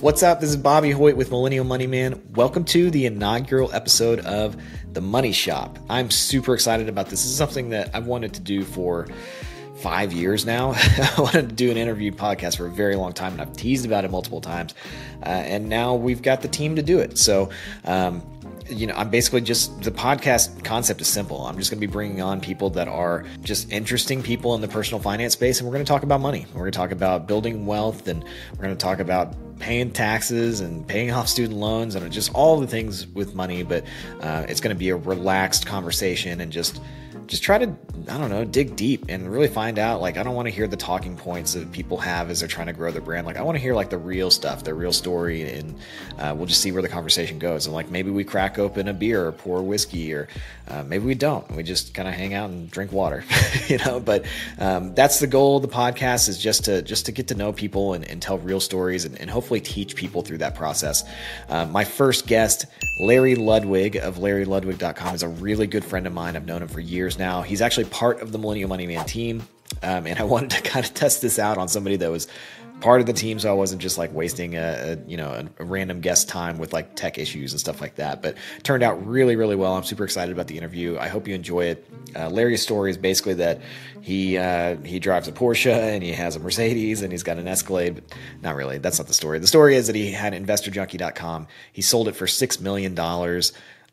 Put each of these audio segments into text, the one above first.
What's up? This is Bobby Hoyt with Millennial Money Man. Welcome to the inaugural episode of The Money Shop. I'm super excited about this. This is something that I've wanted to do for five years now. I wanted to do an interview podcast for a very long time, and I've teased about it multiple times. Uh, and now we've got the team to do it. So, um, you know, I'm basically just the podcast concept is simple. I'm just going to be bringing on people that are just interesting people in the personal finance space, and we're going to talk about money. We're going to talk about building wealth, and we're going to talk about paying taxes and paying off student loans and just all the things with money. But uh, it's going to be a relaxed conversation and just just try to I don't know dig deep and really find out like I don't want to hear the talking points that people have as they're trying to grow their brand. Like I want to hear like the real stuff the real story and uh, we'll just see where the conversation goes. And like maybe we crack open a beer or pour whiskey or uh, maybe we don't. We just kind of hang out and drink water you know? But um, that's the goal of the podcast is just to just to get to know people and, and tell real stories and, and, hopefully teach people through that process. Uh, my first guest Larry Ludwig of LarryLudwig.com is a really good friend of mine. I've known him for years now. He's actually part of the Millennial Money Man team. Um, and I wanted to kind of test this out on somebody that was part of the team, so I wasn't just like wasting a, a you know a, random guest time with like tech issues and stuff like that. But turned out really really well. I'm super excited about the interview. I hope you enjoy it. Uh, Larry's story is basically that he uh, he drives a Porsche and he has a Mercedes and he's got an Escalade. But not really. That's not the story. The story is that he had InvestorJunkie.com. He sold it for six million dollars.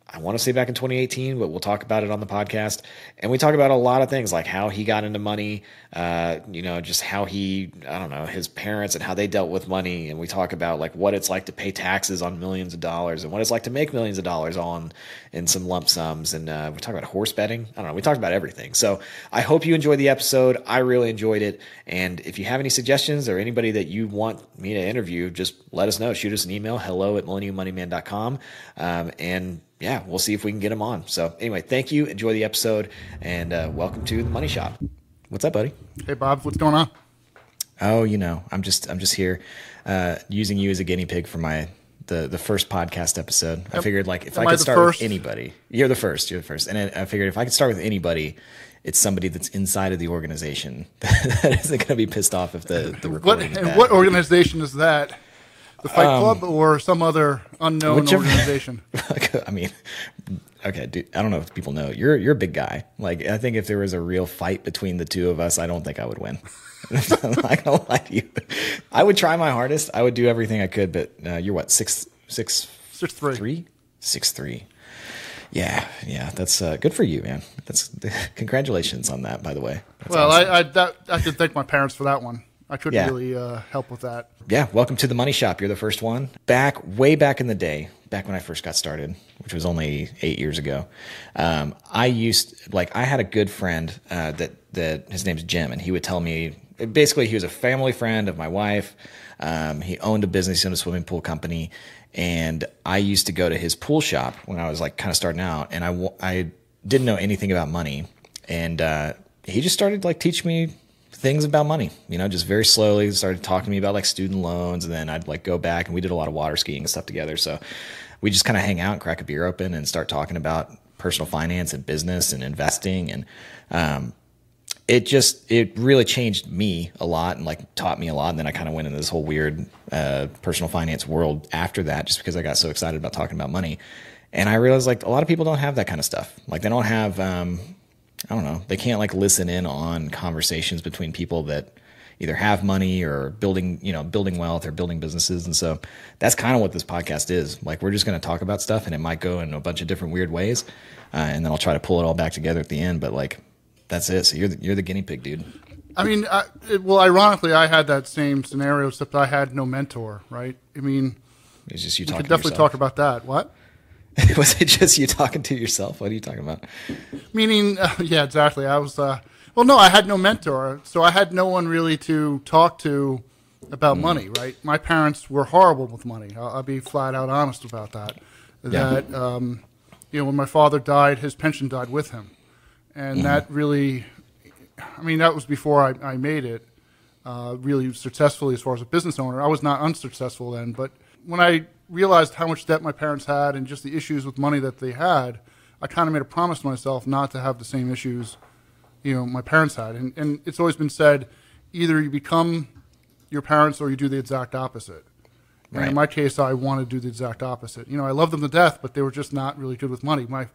I want to say back in 2018, but we'll talk about it on the podcast. And we talk about a lot of things like how he got into money, uh, you know, just how he, I don't know, his parents and how they dealt with money. And we talk about like what it's like to pay taxes on millions of dollars and what it's like to make millions of dollars on in some lump sums. And uh, we talk about horse betting. I don't know. We talked about everything. So I hope you enjoyed the episode. I really enjoyed it. And if you have any suggestions or anybody that you want me to interview, just let us know. Shoot us an email, hello at millennialmoneyman.com. Um, and yeah, we'll see if we can get him on. So anyway, thank you. Enjoy the episode, and uh, welcome to the Money Shop. What's up, buddy? Hey, Bob. What's going on? Oh, you know, I'm just I'm just here uh, using you as a guinea pig for my the the first podcast episode. I figured like if Am I could I start first? with anybody, you're the first. You're the first, and I figured if I could start with anybody. It's somebody that's inside of the organization that isn't going to be pissed off if the the recording. What, and what organization is that? The Fight um, Club or some other unknown whichever, organization? I mean, okay, dude, I don't know if people know you're you're a big guy. Like, I think if there was a real fight between the two of us, I don't think I would win. I'm not gonna lie to you. I would try my hardest. I would do everything I could, but uh, you're what six six six three three six three. Yeah, yeah, that's uh, good for you, man. That's congratulations on that, by the way. That's well, awesome. I I, that, I should thank my parents for that one. I could yeah. really uh, help with that. Yeah, welcome to the Money Shop. You're the first one. Back way back in the day, back when I first got started, which was only eight years ago, um, I used like I had a good friend uh, that that his name's Jim, and he would tell me basically he was a family friend of my wife. Um, he owned a business, he owned a swimming pool company, and I used to go to his pool shop when I was like kind of starting out, and I I didn't know anything about money, and uh, he just started like teaching me things about money, you know, just very slowly started talking to me about like student loans. And then I'd like go back and we did a lot of water skiing and stuff together. So we just kind of hang out and crack a beer open and start talking about personal finance and business and investing. And, um, it just it really changed me a lot and like taught me a lot and then i kind of went into this whole weird uh, personal finance world after that just because i got so excited about talking about money and i realized like a lot of people don't have that kind of stuff like they don't have um, I don't know, they can't like listen in on conversations between people that either have money or building, you know, building wealth or building businesses. And so that's kind of what this podcast is. Like we're just going to talk about stuff and it might go in a bunch of different weird ways. Uh, and then I'll try to pull it all back together at the end. But like, that's it. So you're the, you're the guinea pig, dude. I mean, I, it, well, ironically, I had that same scenario, except I had no mentor, right? I mean, it's just you talking. Could definitely talk about that. What? was it just you talking to yourself? What are you talking about? Meaning, uh, yeah, exactly. I was, uh, well, no, I had no mentor, so I had no one really to talk to about mm. money. Right? My parents were horrible with money. I'll, I'll be flat out honest about that. Yeah. That um, you know, when my father died, his pension died with him, and mm. that really, I mean, that was before I, I made it. Uh, really successfully as far as a business owner. I was not unsuccessful then, but when I realized how much debt my parents had and just the issues with money that they had, I kind of made a promise to myself not to have the same issues, you know, my parents had. And, and it's always been said, either you become your parents or you do the exact opposite. And Right. in my case, I want to do the exact opposite. You know, I love them to death, but they were just not really good with money. My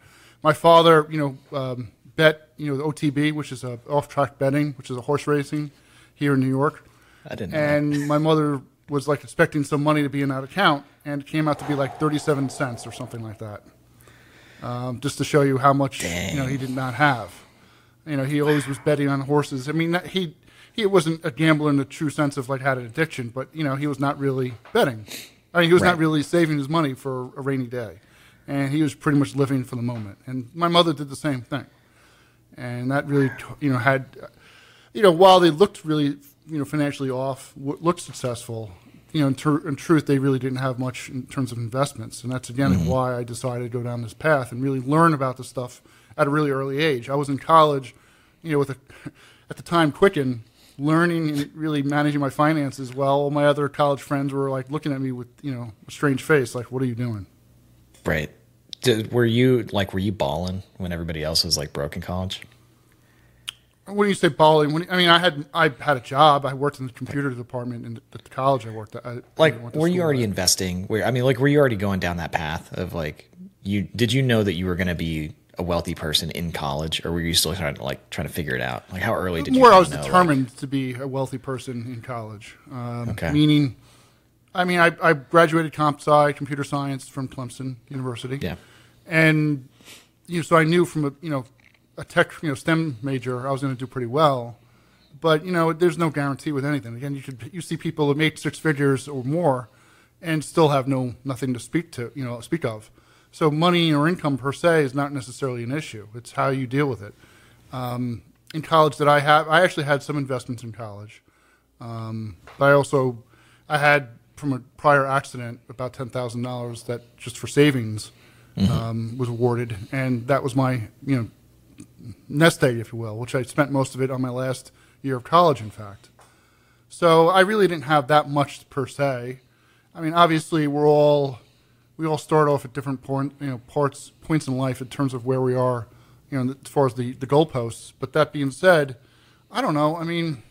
my father, you know, um, bet you know the OTB, which is a off track betting, which is a horse racing here in New York. I didn't know. And my mother was like expecting some money to be in that account, and it came out to be like 37 cents or something like that. Um, just to show you how much you know he did not have. You know, he always was betting on horses. I mean, that- he he wasn't a gambler in the true sense of like had an addiction, but you know, he was not really betting. I mean, he was Right. not really saving his money for a rainy day, and he was pretty much living for the moment. And my mother did the same thing, and that really, you know, had, you know, while they looked really, you know, financially off, w- looked successful. You know, in, tr- in truth, they really didn't have much in terms of investments, and that's again mm-hmm. why I decided to go down this path and really learn about this stuff at a really early age. I was in college, you know, with a, at the time Quicken, learning and really managing my finances while all my other college friends were like looking at me with you know a strange face, like, "What are you doing?" right. Did, were you like were you balling when everybody else was like broke in college? When you say balling, when, I mean, I had I had a job. I worked in the computer department in the, the college I worked at. I, Like I were you already at. investing? Where I mean, like were you already going down that path of like you did you know that you were going to be a wealthy person in college, or were you still trying to like trying to figure it out? Like how early did you? More, I was know, like- determined to be a wealthy person in college. Um, Okay. Meaning, I mean, I, I graduated comp sci computer science from Clemson University. yeah. and you know, so I knew from a you know a tech you know STEM major I was going to do pretty well, but you know there's no guarantee with anything. Again, you could you see people that make six figures or more, and still have no nothing to speak to you know speak of. So money or income per se is not necessarily an issue. It's how you deal with it. Um, in college, that I have I actually had some investments in college, um, but I also I had from a prior accident about ten thousand dollars that just for savings um, was awarded, and that was my you know nest egg, if you will, which I spent most of it on my last year of college, in fact. So I really didn't have that much per se. I mean, obviously, we're all we all start off at different point, you know, parts points in life in terms of where we are, you know, as far as the the goalposts. But that being said, I don't know. I mean,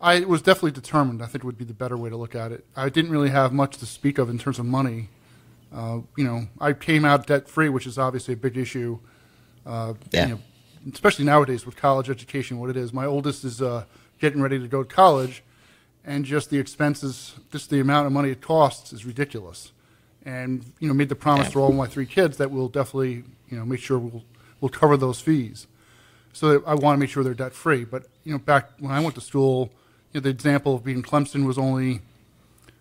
I was definitely determined. I think would be the better way to look at it. I didn't really have much to speak of in terms of money. Uh, you know, I came out debt free, which is obviously a big issue. Uh, Yeah. You know, especially nowadays with college education, what it is. My oldest is uh, getting ready to go to college, and just the expenses, just the amount of money it costs, is ridiculous. And you know, made the promise Yeah. to all my three kids that we'll definitely, you know, make sure we'll we'll cover those fees. So I want to make sure they're debt free. But you know, back when I went to school, you know, the example of being Clemson was only,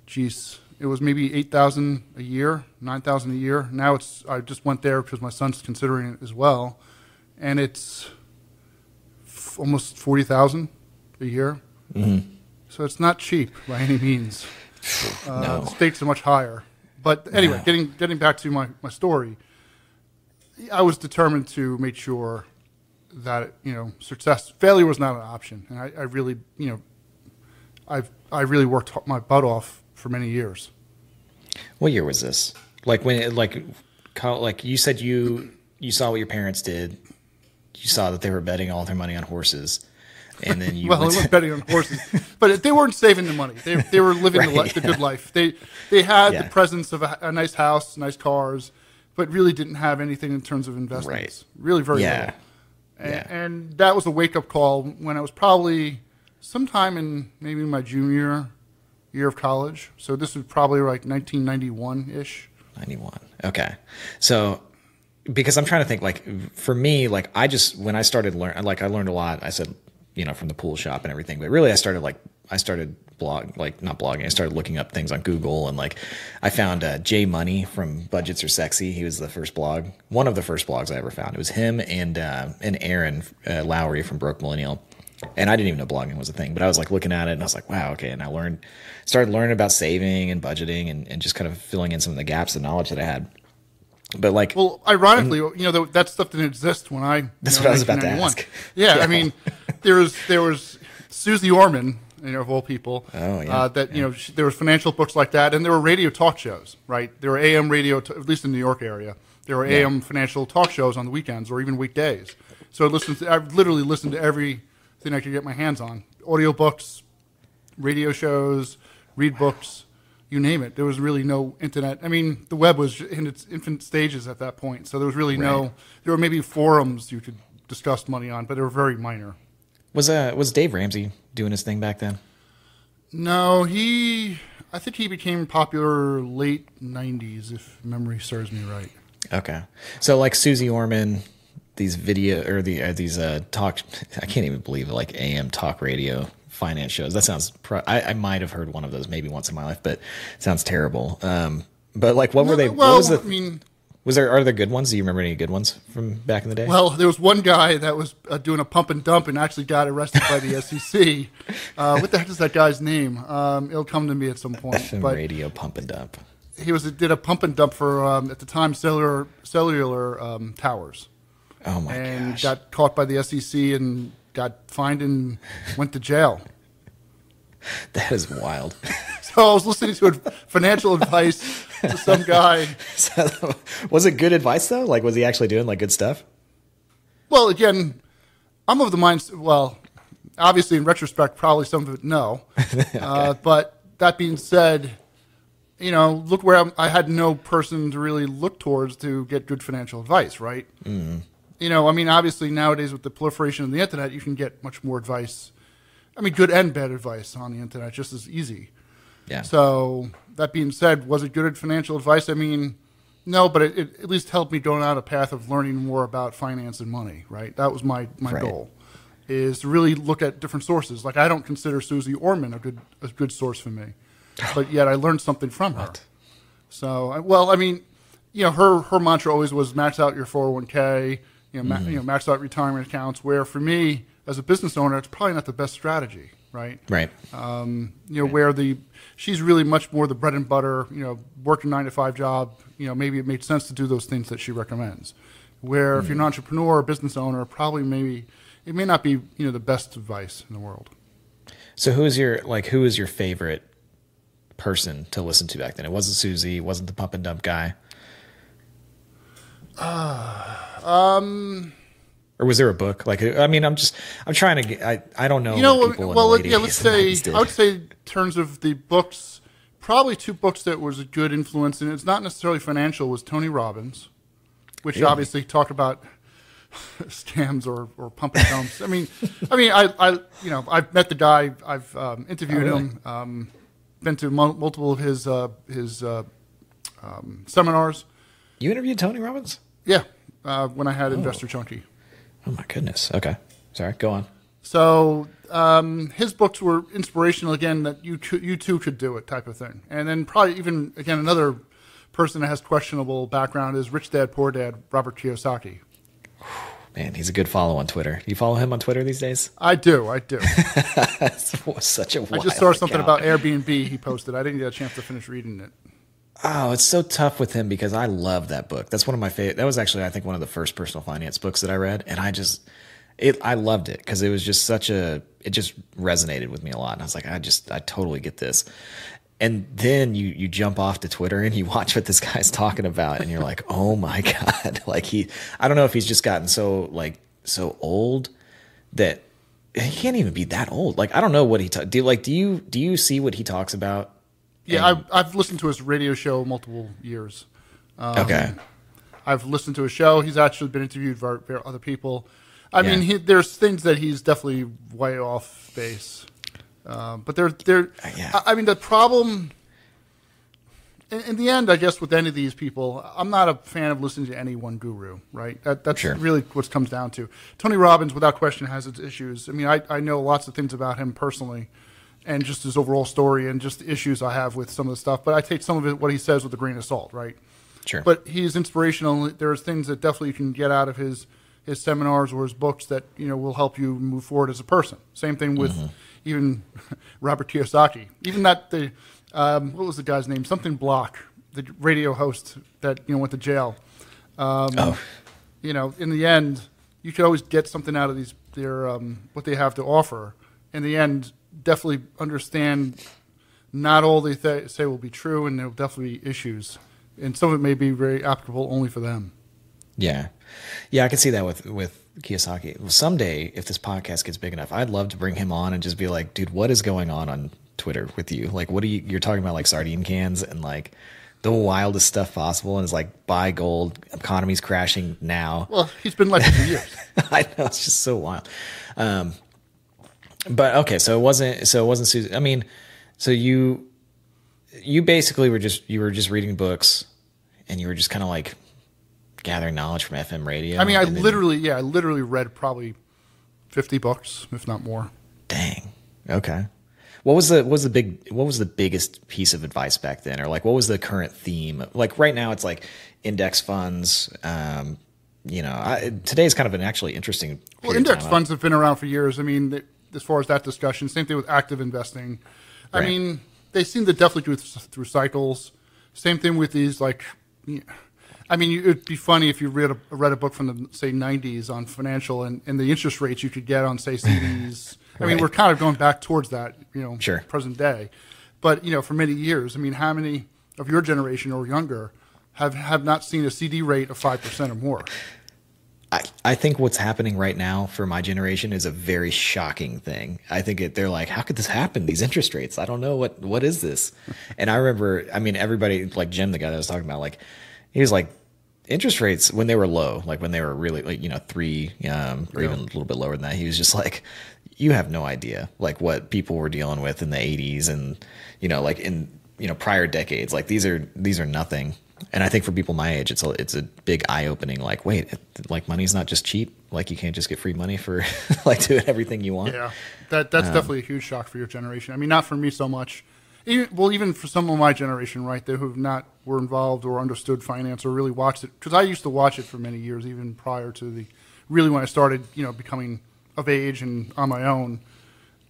geez, it was maybe eight thousand a year, nine thousand a year. Now it's I just went there because my son's considering it as well, and it's f- almost forty thousand a year. Mm-hmm. So it's not cheap by any means. Uh, No. The stakes are much higher. But anyway, No. getting getting back to my, my story, I was determined to make sure that you know success failure was not an option, and I, I really you know I've I really worked my butt off for many years. What year was this? Like when like like you said you you saw what your parents did. You saw that they were betting all their money on horses. And then you well, went was betting on horses, but they weren't saving the money. They, they were living the, Right, li- the good life. They they had Yeah. the presence of a, a nice house, nice cars, but really didn't have anything in terms of investments. Really, very Yeah. little. And, Yeah. and that was a wake up call when I was probably sometime in maybe my junior year of college. So this was probably like 1991 ish. 91. Okay. So because I'm trying to think like for me like I just when I started learn like I learned a lot. I said, you know, from the pool shop and everything, but really I started like I started blog like not blogging. I started looking up things on Google and like I found uh, Jay Money from Budgets Are Sexy. He was the first blog, one of the first blogs I ever found. It was him and uh, and Erin uh, Lowry from Broke Millennial. And I didn't even know blogging was a thing, but I was like looking at it and I was like, wow, okay. And I learned, started learning about saving and budgeting and, and just kind of filling in some of the gaps of knowledge that I had. But like, Well, ironically, you know th- that stuff didn't exist when I. That's know, what I was about to ask. Yeah, Yeah. I mean, there was there was Susie Orman, you know, of all people. Oh, yeah, Uh, that you know, she, there was financial books like that, and there were radio talk shows. Right, there were AM radio, t- at least in the New York area. There were AM financial talk shows on the weekends or even weekdays. So I listened. To, I literally listened to everything I could get my hands on: audiobooks, radio shows, read books. you name it. There was really no internet. I mean, the web was in its infant stages at that point, so there was really no. There were maybe forums you could discuss money on, but they were very minor. Was uh was Dave Ramsey doing his thing back then? No, he. I think he became popular late '90s, if memory serves me right. Okay. So like Susie Orman, these video or the uh, these uh talk I can't even believe it, like AM talk radio finance shows. That sounds pro- I, I might have heard one of those maybe once in my life, but it sounds terrible. Um but like what were they well, what was the I mean, was there are there good ones? Do you remember any good ones from back in the day? well, there was one guy that was uh, doing a pump and dump and actually got arrested by the SEC. Uh, what the heck is that guy's name? Um, it'll come to me at some point. FM but radio pump and dump. he was did a pump and dump for um, at the time cellular cellular um, towers, Oh my and gosh. got caught by the SEC and got fined and went to jail. that is wild. So I was listening to financial advice to some guy. so, was it good advice though? Like was he actually doing like good stuff? Well, again, I'm of the mind. Well, obviously, in retrospect, probably some of it no. uh, but that being said, you know, look where I'm, I had no person to really look towards to get good financial advice, right? Mm. You know, I mean, obviously nowadays with the proliferation of the internet, you can get much more advice. I mean, good and bad advice on the internet just as easy. Yeah. So that being said, was it good financial advice? I mean, no, but it, it at least helped me go down a path of learning more about finance and money. Right, that was my my Right. goal, is to really look at different sources. Like I don't consider Susie Orman a good a good source for me, but yet I learned something from her. What? So, well, I mean, you know, her her mantra always was max out your 401k, you know, ma- you mm-hmm. know, max out retirement accounts. Where for me, as a business owner, it's probably not the best strategy, right? right. Um, you know, where the she's really much more the bread and butter, you know, work a nine to five job. You know, maybe it made sense to do those things that she recommends. Where if you're an mm-hmm. entrepreneur or business owner, probably maybe it may not be you know the best advice in the world. So who is your like who is your favorite person to listen to back then? It wasn't Susie, it wasn't the pump and dump guy. Ah. Um or was there a book? Like I mean, I'm just I'm trying to get I, I don't know You know, well, yeah, let's say I would say in terms of the books, probably two books that was a good influence, and it's not necessarily financial. Was Tony Robbins, which Really? obviously talked about scams or, or pump and dumps. I mean, I mean, I, I you know I've met the guy, I've um, interviewed Oh, really? him, um, been to mul- multiple of his uh, his uh, um, seminars. You interviewed Tony Robbins? Yeah, uh, when I had Investor Junkie. Oh my goodness. Okay. Sorry, go on. So um, his books were inspirational again that you too, you too could do it type of thing. And then probably even again another person that has questionable background is Rich Dad Poor Dad Robert Kiyosaki. Man, he's a good follow on Twitter. Do you follow him on Twitter these days? I do, I do. Such a I just saw something account. about Airbnb he posted. I didn't get a chance to finish reading it. Oh, it's so tough with him because I love that book. That's one of my favorite. That was actually, I think, one of the first personal finance books that I read, and I just, it, I loved it because it was just such a, it just resonated with me a lot. And I was like, I just, I totally get this. And then you you jump off to Twitter and you watch what this guy's talking about, and you're like, oh my god, like he, I don't know if he's just gotten so like so old that he can't even be that old. Like I don't know what he ta- do. Like do you do you see what he talks about? Yeah, I've, I've listened to his radio show multiple years. okay. I've listened to his show. He's actually been interviewed by, by other people. I Yeah. mean, he, there's things that he's definitely way off base. Um, but there, there. yeah. I, I mean, the problem. In, in the end, I guess with any of these people, I'm not a fan of listening to any one guru. Right? That, that's Sure. really what it comes down to. Tony Robbins, without question, has its issues. I mean, I, I know lots of things about him personally, and just his overall story, and just the issues I have with some of the stuff. But I take some of it, what he says, with a grain of salt. Right? Sure. but he's inspirational. There's things that definitely you can get out of his his seminars or his books that you know will help you move forward as a person. Same thing with Mm-hmm. even Robert Kiyosaki. Even that the um, what was the guy's name? Something Block, the radio host that you know went to jail. oh, You know, in the end, you could always get something out of these their um, what they have to offer. In the end, definitely understand not all they th- say will be true, and there will definitely be issues, and some of it may be very applicable only for them. Yeah, yeah, I can see that with with Kiyosaki. Someday, if this podcast gets big enough, I'd love to bring him on and just be like, dude, what is going on on Twitter with you. Like, what are you? You're talking about like sardine cans and like the wildest stuff possible, and it's like buy gold. Economy's crashing now. Well, he's been like for years. I know it's just so wild. Um, but okay, so it wasn't. So it wasn't Susan. I mean, so you you basically were just you were just reading books, and you were just kind of like gathering knowledge from FM radio. I mean, I then- literally, yeah, I literally read probably fifty books, if not more. Dang. Okay. What was the what was the big what was the biggest piece of advice back then, or like what was the current theme? Like right now, it's like index funds. Um, you know, I, today's kind of an actually interesting. Well, index funds have been around for years. I mean, as far as that discussion, same thing with active investing. I mean, they seem to definitely go th- through cycles. Same thing with these, like, I mean, it'd be funny if you read a, read a book from the say '90s on financial and, and the interest rates you could get on say CDs. I mean, we're kind of going back towards that, you know, Sure. present day. But you know, for many years, I mean, how many of your generation or younger have have not seen a CD rate of five percent or more? I, I think what's happening right now for my generation is a very shocking thing. I think it, they're like, how could this happen? These interest rates. I don't know what what is this. And I remember, I mean, everybody like Jim, the guy that I was talking about, like he was like, interest rates when they were low, like when they were really like you know three um, or even a little bit lower than that. He was just like, you have no idea like what people were dealing with in the 80s and you know like in you know prior decades. Like these are these are nothing. And I think for people my age, it's a it's a big eye opening. Like, wait, it, like money's not just cheap. Like you can't just get free money for like doing everything you want. Yeah, that that's um, definitely a huge shock for your generation. I mean, not for me so much. Even, well, even for some of my generation, right, there who've not were involved or understood finance or really watched it, because I used to watch it for many years, even prior to the really when I started, you know, becoming of age and on my own.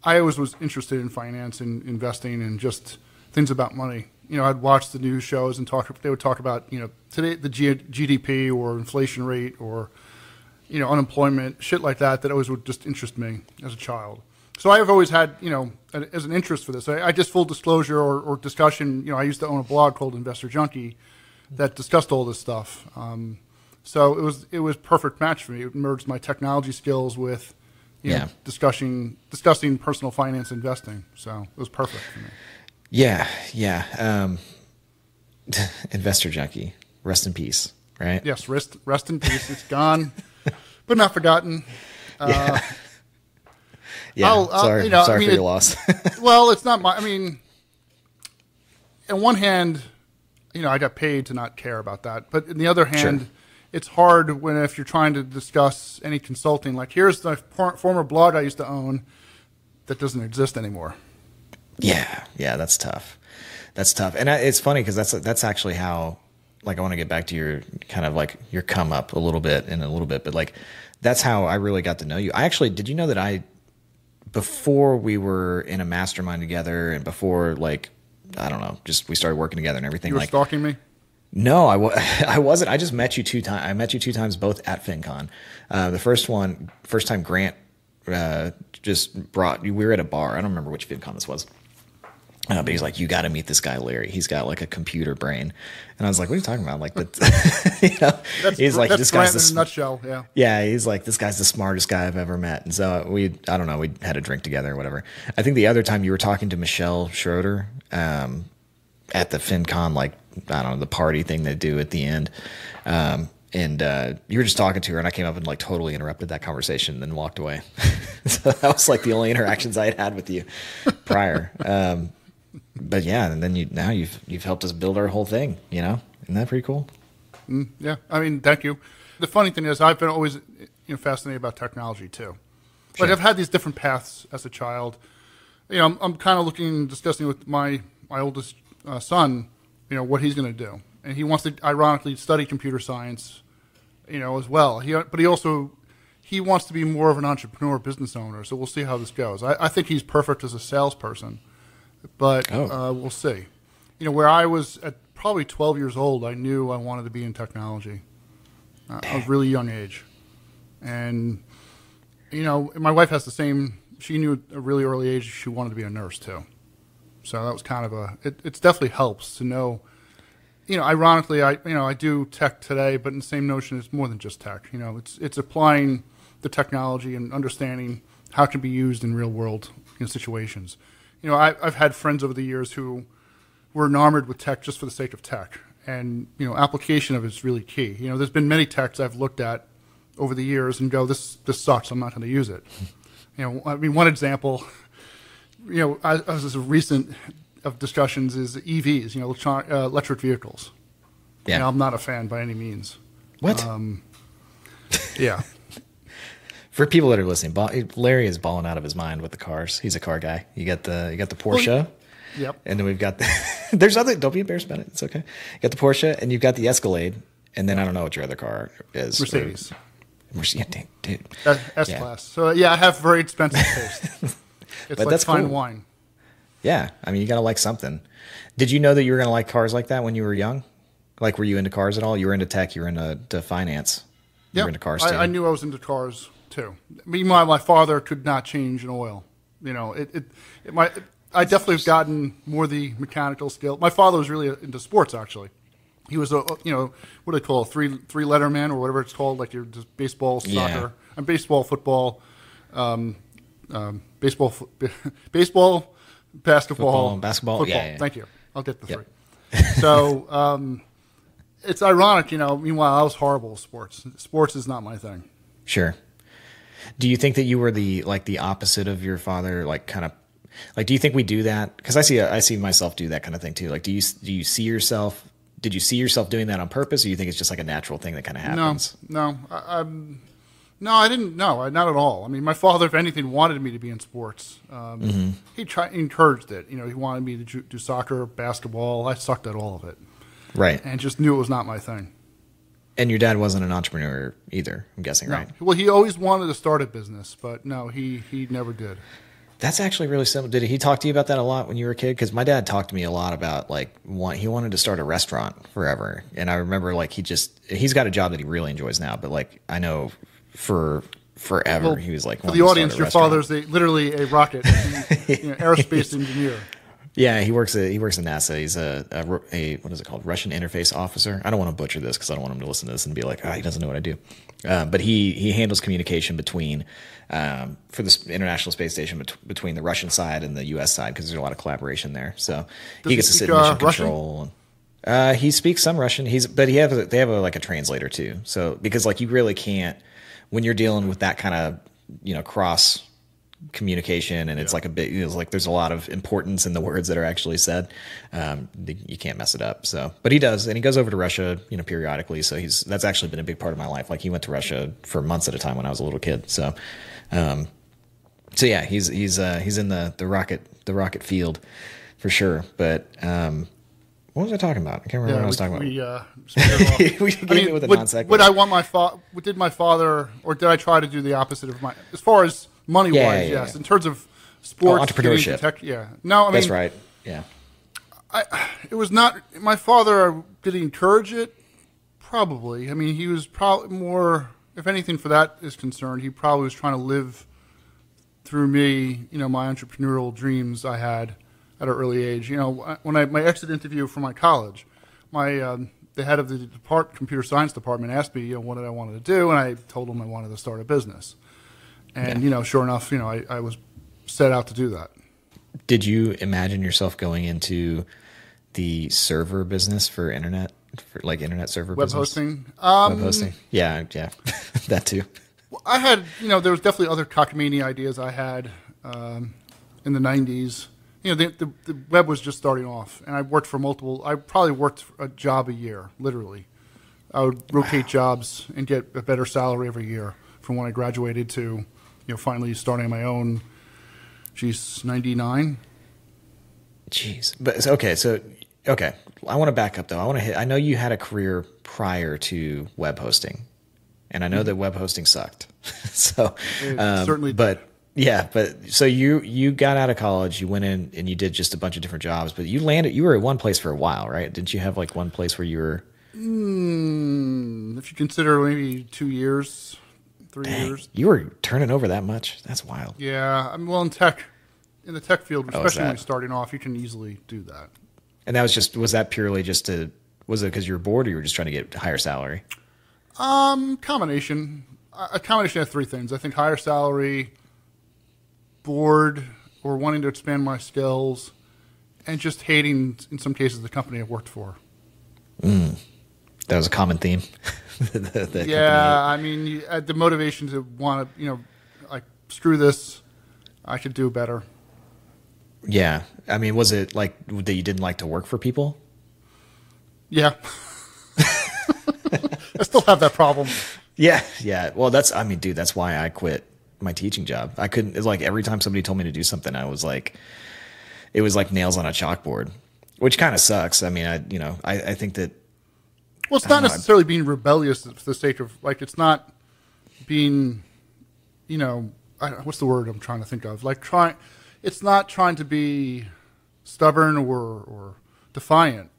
I always was interested in finance and investing and just things about money. You know, I'd watch the news shows and talk. They would talk about you know today the G- GDP or inflation rate or you know, unemployment, shit like that, that always would just interest me as a child. So I have always had, you know, a- as an interest for this. I, I just full disclosure or, or discussion, you know, I used to own a blog called Investor Junkie that discussed all this stuff. Um, so it was it was perfect match for me. It merged my technology skills with, you know, Yeah. discussing discussing personal finance investing. So it was perfect for me. Yeah, yeah. Um, investor junkie, rest in peace. Right? Yes, rest rest in peace. It's gone, but not forgotten. Yeah. yeah. I'll- I'll- sorry, you know, I mean, for your it- loss. well, it's not my. I mean, on one hand, you know, I got paid to not care about that, but on the other hand, Sure. it's hard when if you're trying to discuss any consulting. Like, here's the former blog I used to own that doesn't exist anymore. Yeah, yeah, that's tough. That's tough, and I- it's funny because that's that's actually how. Like, I want to get back to your kind of like your come up a little bit in a little bit, but like that's how I really got to know you. I actually did you know that I before we were in a mastermind together and before like I don't know, just we started working together and everything. You were like, stalking me. no, I, wa- I wasn't. I just met you two times. I met you two times, both at FinCon. Uh, the first one, first time Grant uh, just brought. You we were at a bar. I don't remember which FinCon this was. Uh, but he's like, you got to meet this guy, Larry. He's got like a computer brain, and I was like, what are you talking about? Like, but you know, That's, he's like, this guy's the in a nutshell. Yeah. yeah, he's like, this guy's the smartest guy I've ever met. And so we, I don't know, we had a drink together or whatever. I think the other time you were talking to Michelle Schroeder um, at the FinCon, like, I don't know, the party thing they do at the end. Um, and uh, you were just talking to her, and I came up and like totally interrupted that conversation and then walked away. so that was like the only interactions I had had with you prior. Um, but yeah, and then you now you've you've helped us build our whole thing. You know, isn't that pretty cool? Yeah, I mean, thank you. The funny thing is, I've been always you know fascinated about technology too. Like I've had these different paths as a child. You know, I'm, I'm kind of looking, discussing with my my oldest uh, son, you know, what he's going to do, and he wants to ironically study computer science, you know, as well. He but he also he wants to be more of an entrepreneur, business owner. So we'll see how this goes. I, I think he's perfect as a salesperson, but Oh. uh, we'll see. You know, where I was at probably 12 years old, I knew I wanted to be in technology. Uh, I was really young age, and you know, my wife has the same. She knew at a really early age she wanted to be a nurse too. So that was kind of a. It it's definitely helps to know. You know, ironically, I you know I do tech today, but in the same notion, it's more than just tech. You know, it's it's applying the technology and understanding how it can be used in real world you know, situations. You know, I, I've had friends over the years who were enamored with tech just for the sake of tech, and you know, application of it is really key. You know, there's been many techs I've looked at over the years and go, this this sucks. I'm not going to use it. You know, I mean, one example, you know, I, I was a recent of discussions is EVs. You know, electronic, uh, electric vehicles. Yeah. You know, I'm not a fan by any means. What? Um, yeah. For people that are listening, Larry is balling out of his mind with the cars. He's a car guy. You got the you got the Porsche, Yep. and then we've got the there's other. Don't be embarrassed about it. It's okay. You got the Porsche, and you've got the Escalade, and then I don't know what your other car is. Mercedes. Mercedes. Yeah, dude. Uh, S Yeah. class. So yeah, I have very expensive taste. It's But like that's fine cool. wine. Yeah, I mean, you got to like something. Did you know that you were going to like cars like that when you were young? Like, were you into cars at all? You were into tech. You were into to finance. You Yeah, were into cars. I, I knew I was into cars too. Meanwhile, my father could not change an oil. You know, it. it, it my, I definitely have gotten more the mechanical skill. My father was really into sports. Actually, he was a you know what do they call it, three three letter man or whatever it's called, like your just baseball, soccer, Yeah. and baseball, football, um, um, baseball, baseball, basketball, Football basketball? football. Yeah, yeah. Thank you. I'll get the Yep. three. so um, it's ironic, you know. Meanwhile, I was horrible at sports. Sports is not my thing. Sure. Do you think that you were the like the opposite of your father? Like, kind of, like, do you think we do that? Because I see I see myself do that kind of thing too. Like, do you do you see yourself? Did you see yourself doing that on purpose, or you think it's just like a natural thing that kind of happens? No, no, I, I'm, no, I didn't. No, not at all. I mean, my father, if anything, wanted me to be in sports. Um, Mm-hmm. He tried, encouraged it. You know, he wanted me to do, do soccer, basketball. I sucked at all of it, Right. and just knew it was not my thing. And your dad wasn't an entrepreneur either. I'm guessing, No. right? Well, he always wanted to start a business, but no, he he never did. That's actually really simple. Did he talk to you about that a lot when you were a kid? Because my dad talked to me a lot about like want, he wanted to start a restaurant forever, and I remember like he just he's got a job that he really enjoys now, but like I know for forever Well, he was like for the audience, your restaurant. father's a, literally a rocket, you know, aerospace engineer. Yeah, he works at he works at NASA. He's a, a, a what is it called? Russian interface officer. I don't want to butcher this because I don't want him to listen to this and be like, oh, he doesn't know what I do. Uh, but he he handles communication between um, for the International Space Station bet- between the Russian side and the U.S. side because there's a lot of collaboration there. So Does he he gets to sit in uh, mission Russian? control. And, uh, he speaks some Russian. He's but he have a, they have a, like a translator too. So because like you really can't when you're dealing with that kind of you know cross communication and it's like a bit it's like there's a lot of importance in the words that are actually said um, you can't mess it up so but he does and he goes over to russia you know periodically so he's that's actually been a big part of my life like he went to russia for months at a time when i was a little kid so um, so yeah he's he's uh, he's in the the rocket the rocket field for sure but um, what was i talking about i can't remember what i was talking we, about We, uh, split it off. We I mean, it with a would, non-sequitur. would I want my father? Did my father, or did I try to do the opposite of my? As far as money wise, Yeah, yeah, yes. yeah. In terms of sports, Oh, entrepreneurship. tech- yeah. No, I mean, that's right yeah it was not my father. Did he encourage it? Probably. I mean, he was probably more, if anything, for that is concerned, he probably was trying to live through me. You know, my entrepreneurial dreams I had at an early age. You know, when I my exit interview for my college, my um, the head of the depart, computer science department asked me, you know, what did I wanted to do, and I told him I wanted to start a business. And you know, sure enough, you know, I, I was set out to do that. did you imagine yourself going into the server business for internet for like internet server Web business? hosting. Um, web hosting yeah yeah that too I had, you know, there was definitely other cockamamie ideas I had um, in the '90s. You know, the, the the web was just starting off, and I worked for multiple. I probably worked a job a year, literally. I would rotate jobs and get a better salary every year from when I graduated to, you know, finally starting my own. She's 99. jeez. But okay so okay. I want to back up though. I want to hit i know you had a career prior to web hosting and i know that web hosting sucked. So um, certainly did. but yeah but so you you got out of college you went in and you did just a bunch of different jobs but you landed you were at one place for a while right? Didn't you have like one place where you were? Mm, if you consider maybe two years, three Dang, years. you were turning over that much that's wild Yeah, I'm well in tech. In the tech field, especially when you're starting off, you can easily do that. And that was just was that purely just to was it because you were bored or you were just trying to get higher salary? Um, combination. A combination of three things. I think higher salary, bored, or wanting to expand my skills, and just hating, in some cases, the company I've worked for. That was a common theme. The company- Yeah, I mean, you, uh, the motivation to want to, you know, like screw this, I could do better. Yeah. I mean, was it like that you didn't like to work for people? Yeah, I still have that problem. Yeah. Yeah. Well, that's, I mean, dude, that's why I quit my teaching job. I couldn't, it's like every time somebody told me to do something, I was like, it was like nails on a chalkboard, which kind of sucks. I mean, I, you know, I, I think that, Well, it's not necessarily being rebellious for the sake of like it's not being, you know, I, what's the word I'm trying to think of? Like trying, it's not trying to be stubborn or or defiant.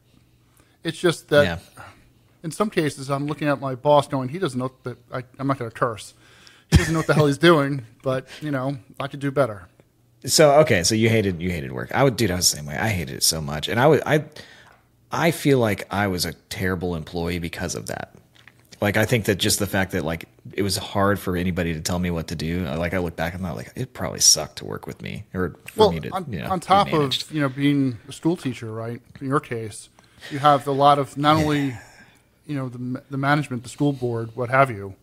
It's just that yeah. in some cases I'm looking at my boss going, he doesn't know that I, I'm not going to curse. He doesn't know what the hell he's doing, but you know, I could do better. So okay, so you hated you hated work. I would, dude. I was the same way. I hated it so much, and I would I I feel like I was a terrible employee because of that. Like I think that just the fact that like it was hard for anybody to tell me what to do. Like I look back and I'm like, it probably sucked to work with me or for well, me to on, you know on top of you know being a school teacher, right? In your case, you have a lot of not only you know the the management, the school board, what have you,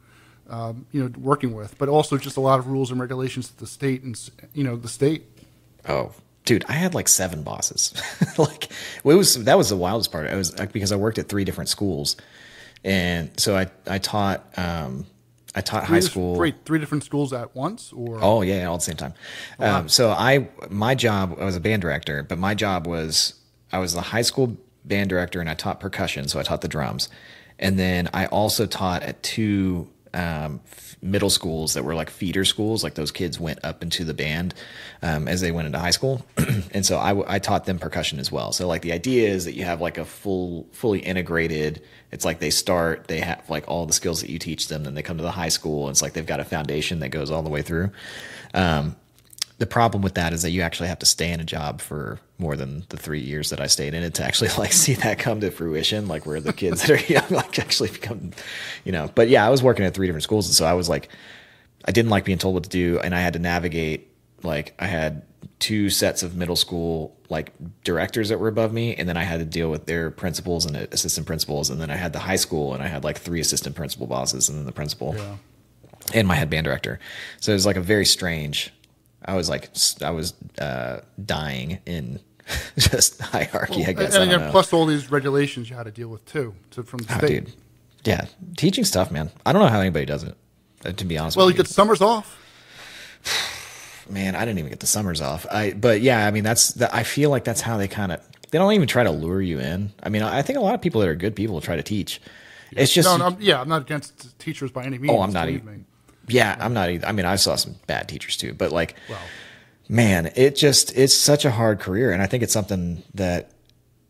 um, you know, working with, but also just a lot of rules and regulations that the state and you know the state. Oh, dude, I had like seven bosses. like it was that was the wildest part. I was because I worked at three different schools, and so I I taught um I taught high school. Wait, three different schools at once, or Oh yeah, all at the same time. Um, so I, my job, I was a band director, but my job was I was the high school band director, and I taught percussion, so I taught the drums, and then I also taught at two um, middle schools that were like feeder schools, like those kids went up into the band um, as they went into high school, and so I taught them percussion as well. So like the idea is that you have like a full, fully integrated. It's like they start, they have like all the skills that you teach them, then they come to the high school. And it's like they've got a foundation that goes all the way through. Um, the problem with that is that you actually have to stay in a job for more than the three years that I stayed in it to actually like see that come to fruition, like where the kids that are young like actually become, you know. But yeah, I was working at three different schools, and so I was like, I didn't like being told what to do, and I had to navigate. Like I had two sets of middle school like directors that were above me, and then I had to deal with their principals and assistant principals, and then I had the high school, and I had like three assistant principal bosses, and then the principal yeah. and my head band director. So it was like a very strange. I was like I was uh, dying in just hierarchy. I and, guess. and I again, plus all these regulations you had to deal with too, to, from the Oh, state. dude, yeah, teaching stuff, man. I don't know how anybody does it. uh, To be honest, Well, with you you, get summers off. man, I didn't even get the summers off. I but yeah, I mean that's that. I feel like that's how they kind of they don't even try to lure you in. I mean, I think a lot of people that are good people try to teach. It's just No, no, I'm, yeah, I'm not against teachers by any means. Oh, I'm not even-. Yeah, I'm not. Either. I mean, I saw some bad teachers too, but like, Well. man, it just it's such a hard career, and I think it's something that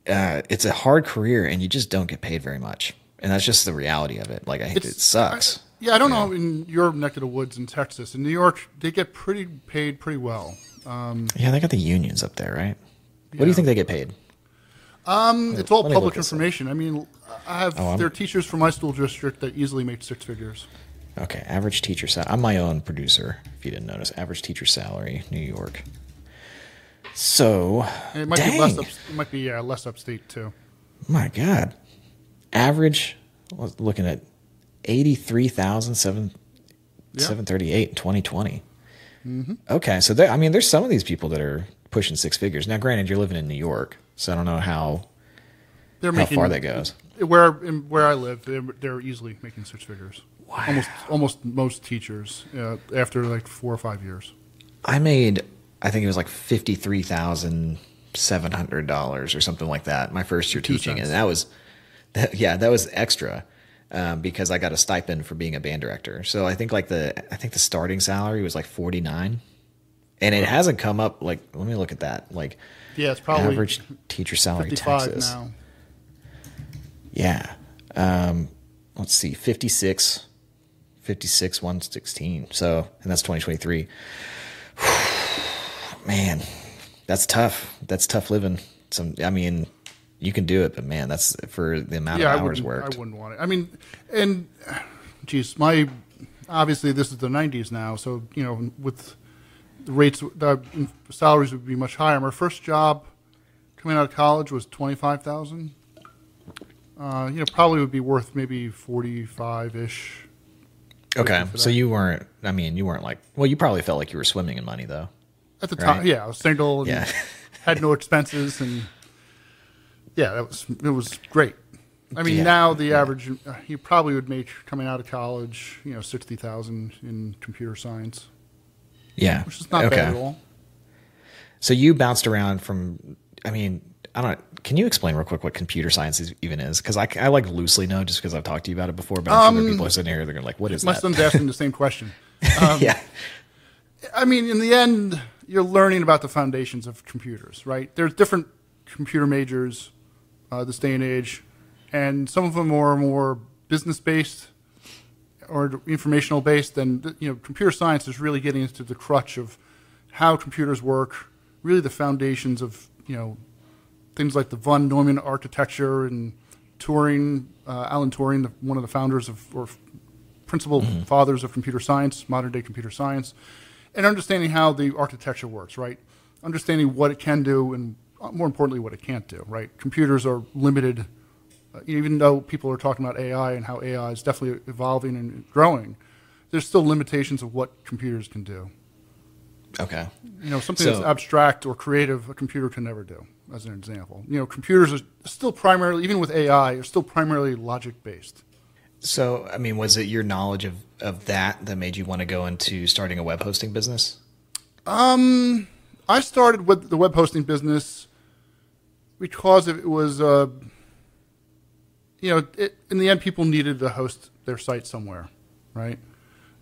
uh, it's a hard career, and you just don't get paid very much, and that's just the reality of it. Like, I hate it. Sucks. Yeah, I don't know in your neck of the woods in Texas. In New York, they get pretty paid pretty well. Um, yeah, they got the unions up there, right? What do you think they get paid? Um, it's all public look this up. information. I mean, I have Oh, there are teachers from my school district that easily make six figures. Okay, average teacher salary. I'm my own producer. If you didn't notice, average teacher salary, New York. So, And it might dang, be less. Up, it might be uh, less upstate too. my God, average. Was looking at eighty-three thousand seven Yeah. seven thirty-eight in twenty twenty. Okay, so there, I mean, there's some of these people that are pushing six figures. Now, granted, you're living in New York, so I don't know how They're how making far that goes. Where where I live, they're, they're easily making six figures. Almost almost most teachers uh, after like four or five years. I made, I think it was like fifty three thousand seven hundred dollars or something like that. My first year Two teaching, cents. and that was, that, yeah, that was extra um, because I got a stipend for being a band director. So I think like the, I think the starting salary was like forty nine, and it hasn't come up. Like, let me look at that. Like, Yeah, it's probably average teacher salary Texas. now. Yeah. Um, let's see, 56, 56, 116. So, and that's 2023. man, that's tough. That's tough living. Some, I mean, you can do it, but man, that's for the amount yeah, of hours wouldn't, worked. I wouldn't want it. I mean, and geez, my obviously this is the '90s now, so you know, with the rates, the salaries would be much higher. My first job coming out of college was twenty five thousand. Uh, you know, probably would be worth maybe forty five ish. Okay, so you weren't. I mean, you weren't like. Well, you probably felt like you were swimming in money, though. At the Right. time, yeah, I was single and Yeah. had no expenses, and yeah, that was it was great. I mean, Yeah. now the average uh, you probably would make coming out of college, you know, sixty thousand in computer science, Yeah, which is not bad at all. So you bounced around from. I mean, I don't. Can you explain real quick what computer science is, even is? Because I, I like loosely know just because I've talked to you about it before. But I'm sure there are people are sitting here. They're gonna like, what is My that? son's asking the same question. yeah. I mean, in the end, you're learning about the foundations of computers, right? There's different computer majors uh, this day and age, and some of them are more business based or informational based. And you know, computer science is really getting into the crutch of how computers work, really the foundations of you know things like the von Neumann architecture and Turing, uh, Alan Turing, the, one of the founders of or principal fathers of computer science, modern day computer science, and understanding how the architecture works, right? Understanding what it can do and uh, more importantly, what it can't do, right? Computers are limited, uh, even though people are talking about AI and how AI is definitely evolving and growing, there's still limitations of what computers can do. Okay. You know, something So- that's abstract or creative, a computer can never do, as an example. You know, computers are still primarily, even with AI, are still primarily logic based. So, I mean, was it your knowledge of, of that that made you want to go into starting a web hosting business? Um, I started with the web hosting business because it was, uh, you know, it, in the end, people needed to host their site somewhere, right?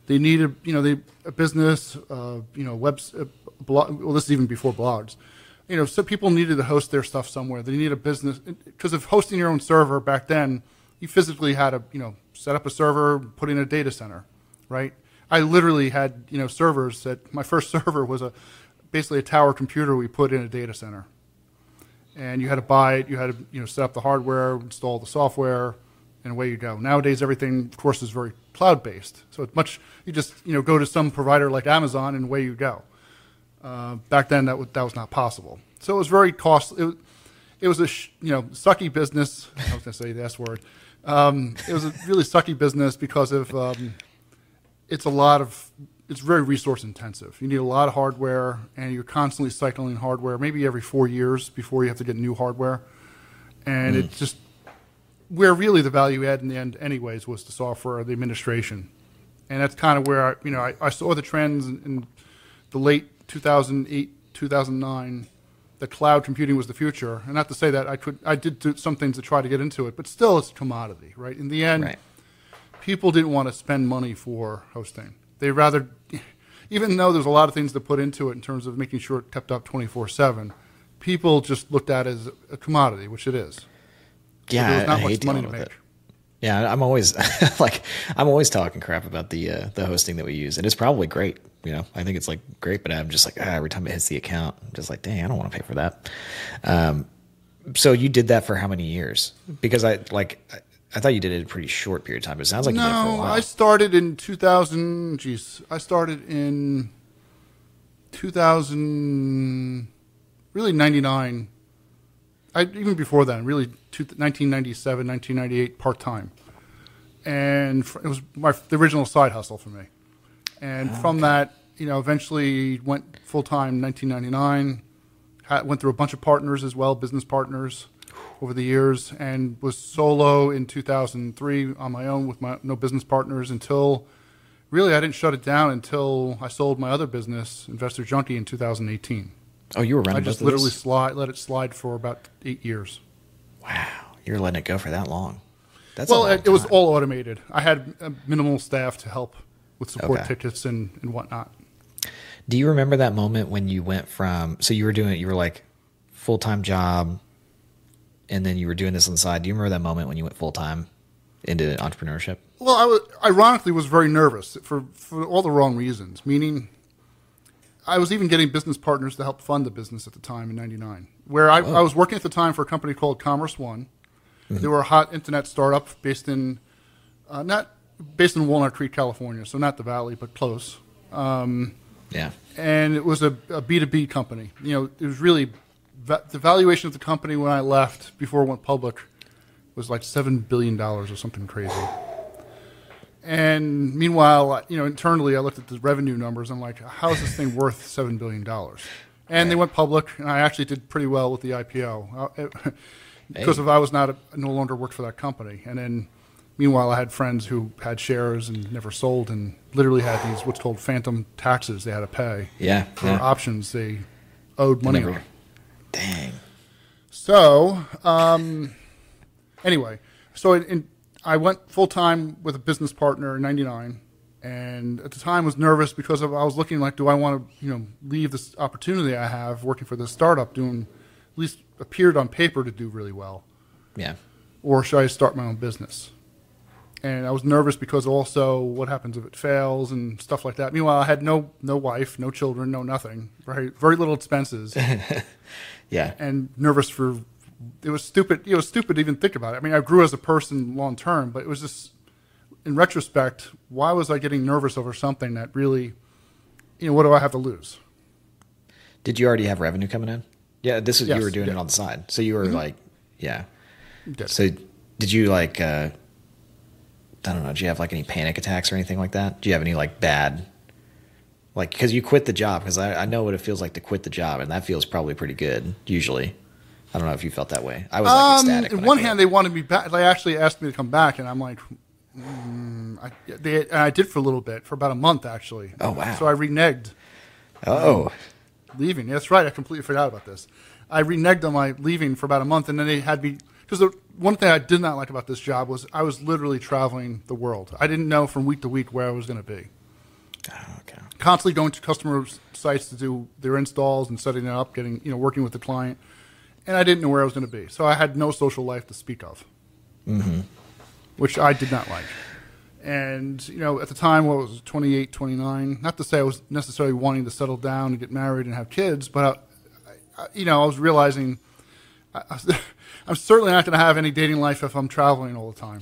They needed, you know, they, a business, uh, you know, webs, uh, blog, well, this is even before blogs. You know, so people needed to host their stuff somewhere. They need a business because of hosting your own server back then. You physically had to, you know, set up a server, put in a data center, right? I literally had, you know, servers that my first server was a basically a tower computer we put in a data center and you had to buy it. You had to you know set up the hardware, install the software, and away you go. Nowadays, everything, of course, is very cloud based. So it's much you just you know go to some provider like Amazon and away you go. Uh, back then, that was, that was not possible. So it was very costly. It, was- it was a you know sucky business. I was going to say the S word. Um, it was a really sucky business because of um, it's a lot of it's very resource intensive. You need a lot of hardware, and you're constantly cycling hardware, maybe every four years before you have to get new hardware. And it just where really the value add in the end, anyways, was the software, the administration, and that's kind of where I, you know I, I saw the trends in, in the late 2008, 2009. That cloud computing was the future, and not to say that I could, I did do some things to try to get into it, but still, it's a commodity, right? In the end, Right. people didn't want to spend money for hosting. They rather, even though there's a lot of things to put into it in terms of making sure it kept up 24 7, people just looked at it as a commodity, which it is. Yeah, was not I, much hate money to with make. it. Yeah, I'm always like I'm always talking crap about the uh, the hosting that we use, and it's probably great. You know, I think it's like great, but I'm just like ah, every time it hits the account, I'm just like, dang, I don't want to pay for that. Um, so you did that for how many years? Because I like I, I thought you did it a pretty short period of time. But it sounds like you did it for a No. I started in 2000. Geez, I started in 2000, really 99. I, even before then, really two, 1997, 1998, part time, and it was my the original side hustle for me. And from that, you know, eventually went full time 1999. Ha- went through a bunch of partners as well, business partners over the years, and was solo in 2003 on my own with my no business partners until really I didn't shut it down until I sold my other business, Investor Junkie, in 2018. oh, you were running I just literally slide let it slide for about eight years. Wow, you're letting it go for that long. That's well, it, it was all automated. I had uh, minimal staff to help with support Okay. tickets and, and whatnot. Do you remember that moment when you went from so you were doing it, you were like full time job, and then you were doing this on the side? Do you remember that moment when you went full time into entrepreneurship? Well, I was, ironically was very nervous for, for all the wrong reasons. Meaning, I was even getting business partners to help fund the business at the time in '99. Where I, I was working at the time for a company called Commerce One. They were a hot internet startup based in uh, not based in Walnut Creek, California, so not the Valley, but close. Um, Yeah. and it was a a B two B company. You know, it was really va- the valuation of the company when I left before it went public was like seven billion dollars or something crazy. And meanwhile, you know, internally, I looked at the revenue numbers. And I'm like, how is this thing worth seven billion dollars? And they went public, and I actually did pretty well with the IPO uh, because Hey. of I was not a, no longer worked for that company. And then, meanwhile, I had friends who had shares and never sold, and literally had these what's called phantom taxes they had to pay Yeah. for yeah. options they owed money Never- on. Dang. So, um, anyway, so in, in, I went full time with a business partner in '99, and at the time was nervous because of I was looking like, do I want to, you know, leave this opportunity I have working for this startup, doing at least appeared on paper to do really well, Yeah. or should I start my own business? And I was nervous because also what happens if it fails and stuff like that. Meanwhile, I had no no wife, no children, no nothing, right? Very little expenses Yeah. and nervous for it was stupid it was stupid to even think about it i mean i grew as a person long term but it was just in retrospect why was i getting nervous over something that really you know what do i have to lose Did you already have revenue coming in? Yeah. This is Yes, you were doing yeah. Mm-hmm. it on the side, so you were like, yeah. Did. So did you like? uh I don't know. Did you have like any panic attacks or anything like that? Do you have any like bad? Like, because you quit the job, because I, I know what it feels like to quit the job, and that feels probably pretty good, usually. I don't know if you felt that way. I was like um, ecstatic. on one hand they wanted me back they actually asked me to come back and i'm like mm, I, they, and I did for a little bit for about a month actually Oh, wow. so i reneged oh, leaving. That's right. I completely forgot about this. I reneged on my leaving for about a month, and then they had me because the one thing I did not like about this job was I was literally traveling the world. I didn't know from week to week where I was going to be. Oh, okay. Constantly going to customer sites to do their installs and setting it up, getting you know working with the client, and I didn't know where I was going to be. So I had no social life to speak of, mm-hmm. which I did not like. And you know, at the time, what was it, 28, 29? Not to say I was necessarily wanting to settle down and get married and have kids, but I, I, you know, I was realizing I, I'm certainly not going to have any dating life if I'm traveling all the time.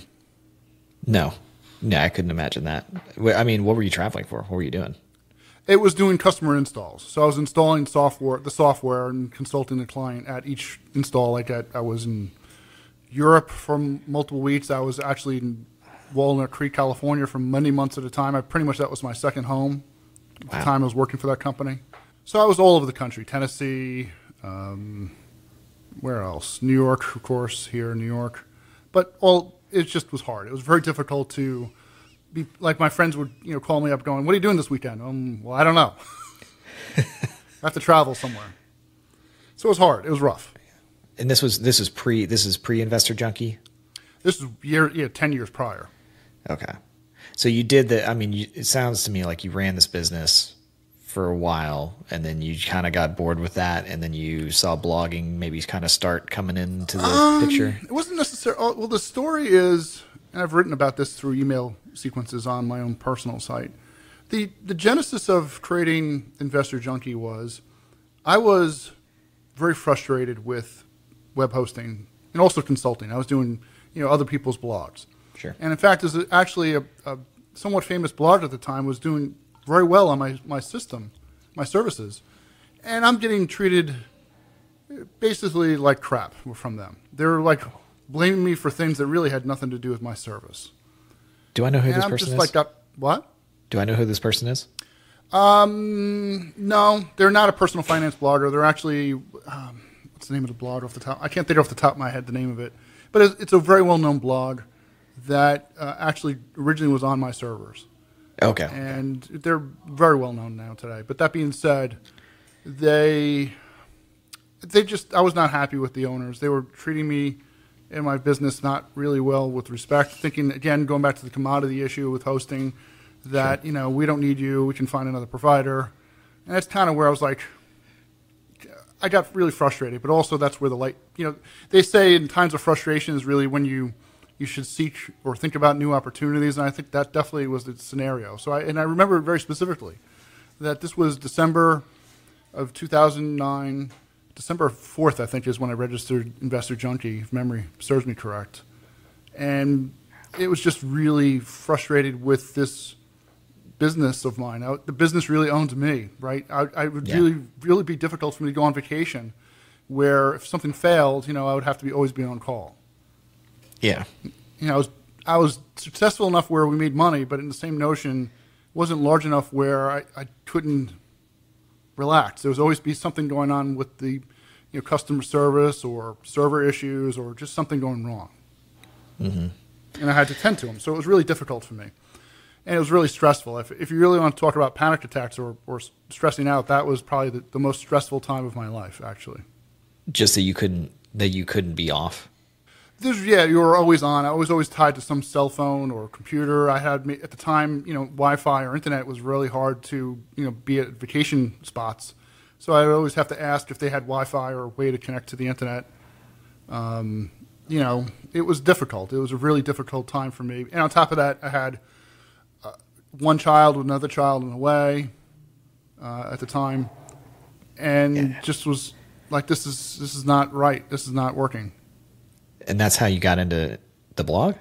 No, no, I couldn't imagine that. I mean, what were you traveling for? What were you doing? It was doing customer installs, so I was installing software, the software, and consulting the client at each install. Like at, I was in Europe for multiple weeks. I was actually in Walnut Creek, California, for many months at a time. I pretty much that was my second home. At the time I was working for that company, so I was all over the country: Tennessee, um, where else? New York, of course, here in New York. But all it just was hard. It was very difficult to be like my friends would you know call me up going, "What are you doing this weekend?" Um, well, I don't know. I have to travel somewhere. So it was hard. It was rough. And this was this is pre this is pre investor junkie. This is year yeah ten years prior. Okay. So you did the. I mean, you, it sounds to me like you ran this business for a while, and then you kind of got bored with that, and then you saw blogging maybe kind of start coming into the Um, picture. It wasn't necessarily. Well, the story is, and I've written about this through email sequences on my own personal site. the The genesis of creating Investor Junkie was, I was very frustrated with web hosting and also consulting. I was doing, you know, other people's blogs. Sure. And in fact, there's actually a, a somewhat famous blogger at the time was doing very well on my, my system, my services, and I'm getting treated basically like crap from them. They're like blaming me for things that really had nothing to do with my service. Do I know who And this I'm person just is? like, got, what? Do I know who this person is? Um, no, they're not a personal finance blogger. They're actually, um, what's the name of the blog off the top? I can't think off the top of my head the name of it, but it's, it's a very well known blog that uh, actually originally was on my servers. Okay. and they're very well known now today. But that being said, they they just I was not happy with the owners. They were treating me and my business not really well with respect. Thinking again, going back to the commodity issue with hosting, that you know we don't need you, we can find another provider, and that's kind of where I was like. I got really frustrated, but also that's where the light. You know, they say in times of frustration is really when you you should seek or think about new opportunities, and I think that definitely was the scenario. So I and I remember very specifically that this was December of 2009. December 4th, I think, is when I registered Investor Junkie, if memory serves me correct. And it was just really frustrated with this business of mine. I, the business really owns me, right? I, I would Yeah. really, really be difficult for me to go on vacation, where if something failed, you know, I would have to be always be on call. Yeah. You know, I was I was successful enough where we made money, but in the same notion, wasn't large enough where I, I couldn't relax. There was always be something going on with the you know customer service or server issues or just something going wrong, mm-hmm. and I had to tend to them. So it was really difficult for me, and it was really stressful. If if you really want to talk about panic attacks or, or stressing out, that was probably the, the most stressful time of my life, actually. Just that you couldn't that you couldn't be off. There's, yeah, you were always on. I was always tied to some cell phone or computer. I had at the time, you know, Wi-Fi or internet was really hard to, you know, be at vacation spots. So I would always have to ask if they had Wi-Fi or a way to connect to the internet. Um, you know, it was difficult. It was a really difficult time for me. And on top of that, I had uh, one child with another child in the way uh, at the time, and Yeah. just was like, this is this is not right. This is not working. And that's how you got into the blog?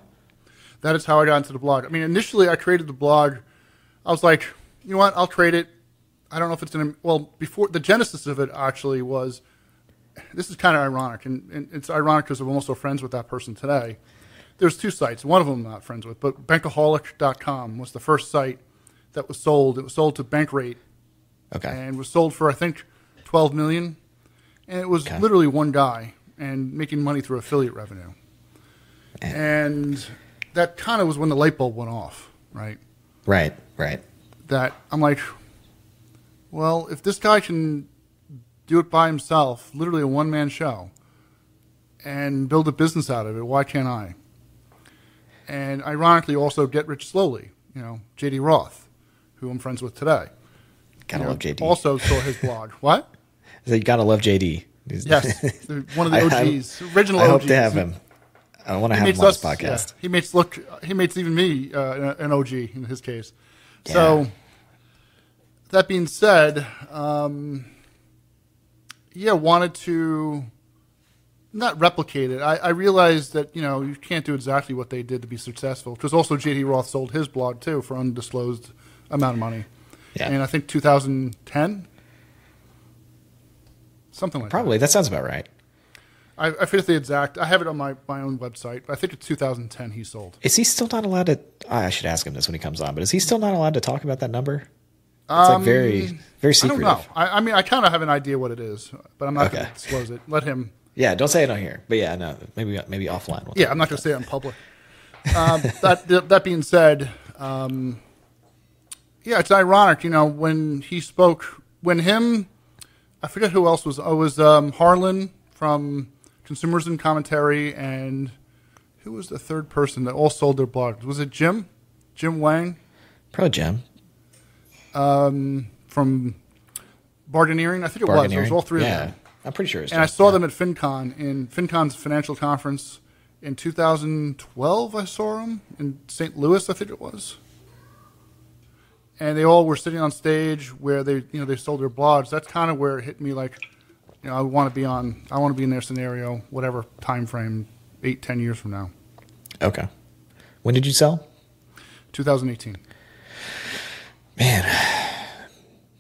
that is how I got into the blog. I mean, initially I created the blog. I was like, you know what? I'll create it. I don't know if it's going to. Well, before the genesis of it actually was. This is kind of ironic, and, and it's ironic because I'm also friends with that person today. There's two sites. One of them I'm not friends with, but Bankaholic.com was the first site that was sold. It was sold to Bankrate Okay. and was sold for I think 12 million, and it was Okay. literally one guy and making money through affiliate revenue. Eh. And that kind of was when the light bulb went off, right? Right, right. That I'm like, well, if this guy can do it by himself, literally a one man show, and build a business out of it, why can't I? And ironically, also get rich slowly. You know, JD Roth, who I'm friends with today. Gotta you know, love JD. Also saw his blog. What? So you gotta love JD. Yes, one of the I- I- OGs, original I hope OGs. to have him. I want to He have him on this us- podcast. yeah, he makes look. He makes even me uh, an OG in his case. So, that being said, um, yeah, wanted to not replicate it. I, I realized that you know you can't do exactly what they did to be successful because also JD Roth sold his blog too for undisclosed amount of money. Yeah. And I think 2010, something like that. Probably. That sounds about right. I, I forget the exact. I have it on my, my own website. I think it's 2010 he sold. Is he still not allowed to? I should ask him this when he comes on. But is he still not allowed to talk about that number? It's like very, very Um, I don't know. I, I mean, I kind of have an idea what it is, but I'm not going to disclose it. Let him. Yeah, don't say it on here. But yeah, no, maybe maybe offline. We'll Yeah, I'm not going to say it in public. um, that that being said, um, yeah, it's ironic. You know, when he spoke, when him, I forget who else was. Oh, it was um, Harlan from Consumerism Commentary, and who was the third person that all sold their blogs? Was it Jim? Jim Wang? Pro Jim. from Bargaineering. I think it was. It was all three yeah, of them. I'm pretty sure it's And I saw them at FinCon in FinCon's financial conference in 2012. I saw them in St. Louis, I think it was. And they all were sitting on stage where they, you know, they sold their blogs. That's kind of where it hit me. Like, you know, I want to be on. I want to be in their scenario, whatever time frame, eight, ten years from now, Okay. When did you sell? 2018. Man,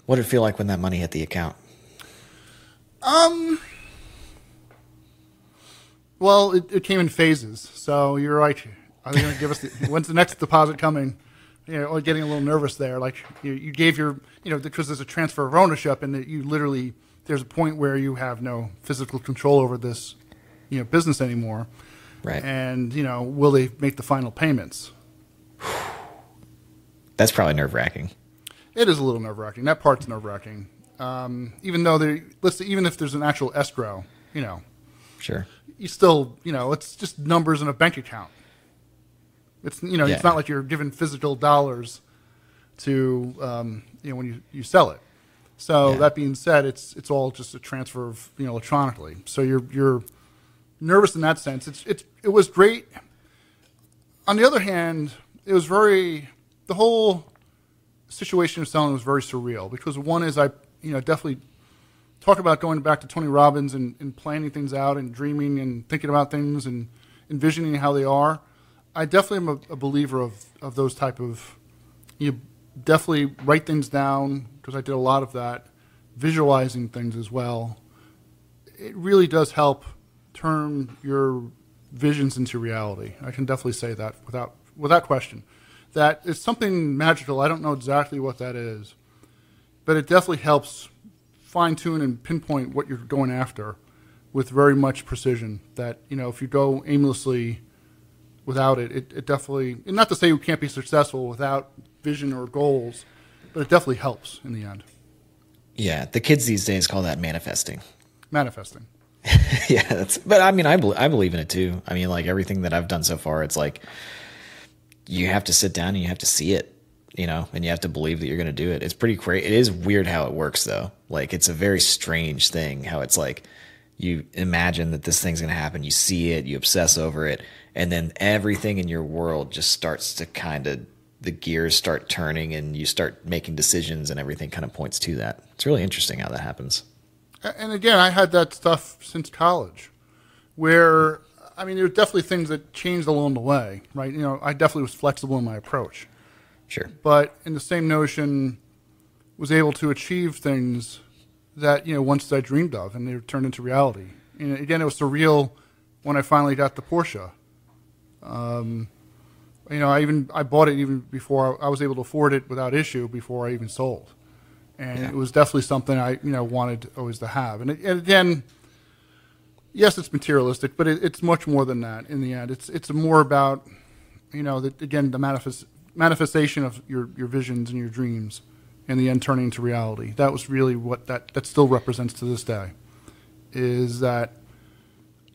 what did it feel like when that money hit the account? Um. Well, it, it came in phases. So you're right. are they going to give us? The, when's the next deposit coming? You know, getting a little nervous there. Like you, you gave your, you know, because there's a transfer of ownership, and that you literally there's a point where you have no physical control over this, you know, business anymore. Right. And you know, will they make the final payments? That's probably nerve wracking. It is a little nerve wracking. That part's nerve wracking. Um, even though they, let's say, even if there's an actual escrow, you know, Sure. you still, you know, it's just numbers in a bank account. It's you know, Yeah. it's not like you're given physical dollars to um, you know when you, you sell it. So Yeah. that being said, it's it's all just a transfer of you know electronically. So you're you're nervous in that sense. It's it's it was great. On the other hand, it was very the whole situation of selling was very surreal because one is I you know definitely talk about going back to Tony Robbins and, and planning things out and dreaming and thinking about things and envisioning how they are. I definitely am a, a believer of, of those type of you definitely write things down because I did a lot of that, visualizing things as well. It really does help turn your visions into reality. I can definitely say that without without question. That it's something magical. I don't know exactly what that is, but it definitely helps fine tune and pinpoint what you're going after with very much precision. That you know, if you go aimlessly without it, it, it definitely. And not to say you can't be successful without vision or goals, but it definitely helps in the end. Yeah, the kids these days call that manifesting. Manifesting. yeah, that's. But I mean, I I believe in it too. I mean, like everything that I've done so far, it's like you have to sit down and you have to see it, you know, and you have to believe that you're going to do it. It's pretty crazy. It is weird how it works though. Like it's a very strange thing how it's like you imagine that this thing's going to happen, you see it, you obsess over it, and then everything in your world just starts to kind of the gears start turning and you start making decisions and everything kind of points to that. It's really interesting how that happens. And again, I had that stuff since college, where I mean, there were definitely things that changed along the way, right? You know, I definitely was flexible in my approach. Sure. But in the same notion, was able to achieve things that you know once I dreamed of, and they were turned into reality. And again, it was surreal when I finally got the Porsche. Um, you know, I even I bought it even before I was able to afford it without issue before I even sold, and yeah. it was definitely something I you know wanted always to have. And, it, and again, yes, it's materialistic, but it, it's much more than that. In the end, it's it's more about you know again the manifest, manifestation of your your visions and your dreams, and the end turning into reality. That was really what that that still represents to this day, is that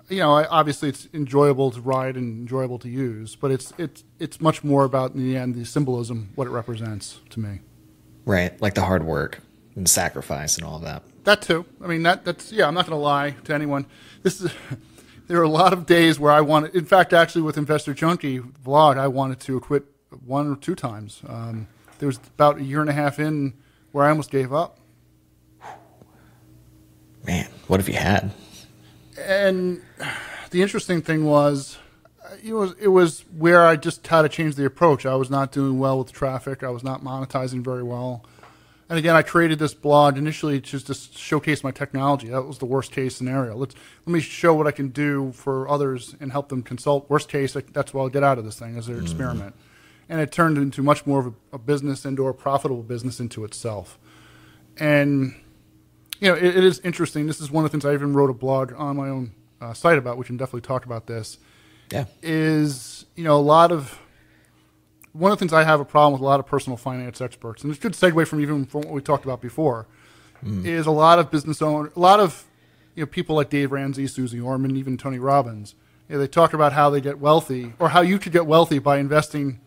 you know, obviously it's enjoyable to ride and enjoyable to use, but it's it's it's much more about in the end the symbolism, what it represents to me. Right, like the hard work and sacrifice and all of that. That too. I mean, that that's yeah. I'm not going to lie to anyone. This is. There are a lot of days where I wanted. In fact, actually, with Investor Junkie vlog, I wanted to quit one or two times. Um, there was about a year and a half in where I almost gave up. Man, what have you had? and the interesting thing was it was it was where I just had to change the approach. I was not doing well with traffic. I was not monetizing very well. And again, I created this blog initially just to showcase my technology. That was the worst case scenario. Let's let me show what I can do for others and help them consult. Worst case, that's what I'll get out of this thing as an mm-hmm. experiment. And it turned into much more of a, a business and or a profitable business into itself. And you know, it, it is interesting. This is one of the things I even wrote a blog on my own uh, site about. We can definitely talk about this. Yeah, is you know a lot of one of the things I have a problem with a lot of personal finance experts, and it's a good segue from even from what we talked about before, mm. is a lot of business owners, a lot of you know people like Dave Ramsey, Suze Orman, even Tony Robbins. You know, they talk about how they get wealthy or how you could get wealthy by investing.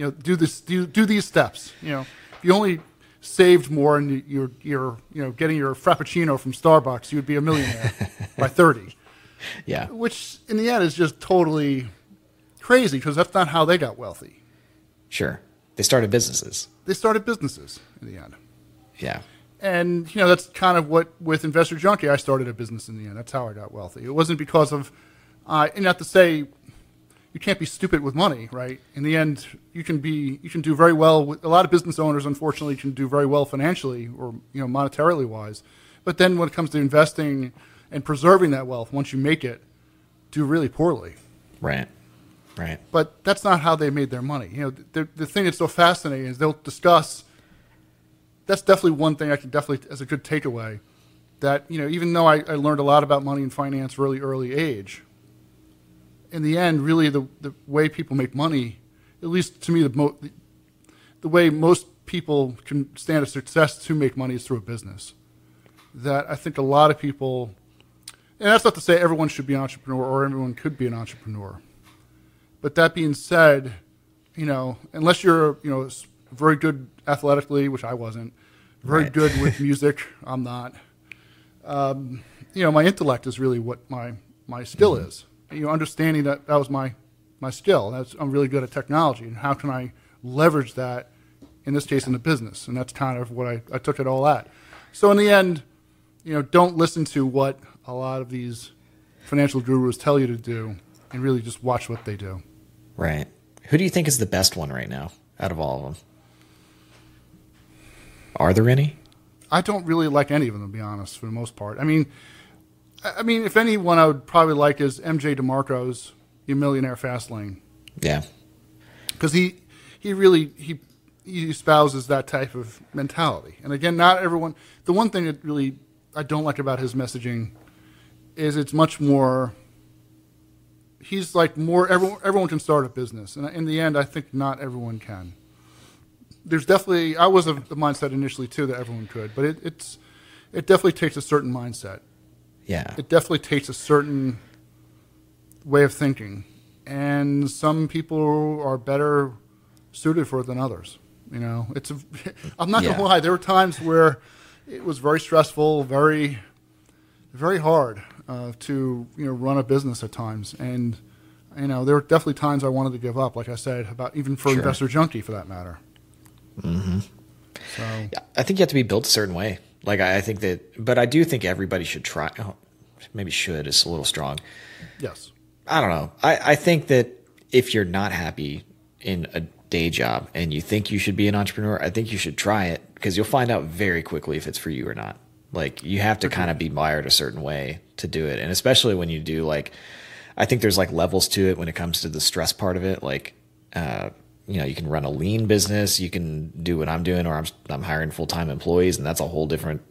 You know, do this, do, do these steps. You know, if you only saved more and you're, you're you know getting your frappuccino from Starbucks, you'd be a millionaire by 30. Yeah. Which in the end is just totally crazy because that's not how they got wealthy. Sure. They started businesses. They started businesses in the end. Yeah. And you know that's kind of what with Investor Junkie I started a business in the end. That's how I got wealthy. It wasn't because of uh, and not to say you can't be stupid with money, right? In the end, you can be you can do very well. With, a lot of business owners, unfortunately, can do very well financially or you know monetarily wise, but then when it comes to investing and preserving that wealth, once you make it, do really poorly. Right. Right. But that's not how they made their money. You know, the, the thing that's so fascinating is they'll discuss. That's definitely one thing I can definitely as a good takeaway. That you know, even though I, I learned a lot about money and finance really early age, in the end, really the, the way people make money, at least to me, the, mo- the, way most people can stand a success to make money is through a business. That I think a lot of people, and that's not to say everyone should be an entrepreneur or everyone could be an entrepreneur. But that being said, you know, unless you're, you know, very good athletically, which I wasn't, very right. good with music, I'm not. Um, you know, my intellect is really what my my skill mm-hmm. is you know, understanding that that was my my skill. That's, I'm really good at technology, and how can I leverage that? In this case, in the business, and that's kind of what I, I took it all at. So in the end, you know, don't listen to what a lot of these financial gurus tell you to do, and really just watch what they do. Right. Who do you think is the best one right now out of all of them? Are there any? I don't really like any of them, to be honest, for the most part. I mean, I mean, if anyone I would probably like is MJ DeMarco's "You Millionaire Fast Lane. Yeah. because he he really he he espouses that type of mentality. And again, not everyone. The one thing that really I don't like about his messaging is it's much more. He's like more everyone. Everyone can start a business, and in the end, I think not everyone can. There's definitely I was of the mindset initially too that everyone could, but it, it's it definitely takes a certain mindset. Yeah. It definitely takes a certain way of thinking, and some people are better suited for it than others. You know, it's a, I'm not Yeah. gonna lie. There were times where it was very stressful, very, very hard uh, to you know run a business at times, and you know there were definitely times I wanted to give up. Like I said about even for Sure. Investor Junkie for that matter. Mm-hmm. So I think you have to be built a certain way. Like I, I think that, but I do think everybody should try. Oh, maybe should is a little strong. yes, I don't know. I, I think that if you're not happy in a day job and you think you should be an entrepreneur, I think you should try it because you'll find out very quickly if it's for you or not. Like you have to kind of be wired a certain way to do it. And especially when you do like, I think there's like levels to it when it comes to the stress part of it. Like, uh, you know, you can run a lean business, you can do what I'm doing, or I'm, I'm hiring full time employees, and that's a whole different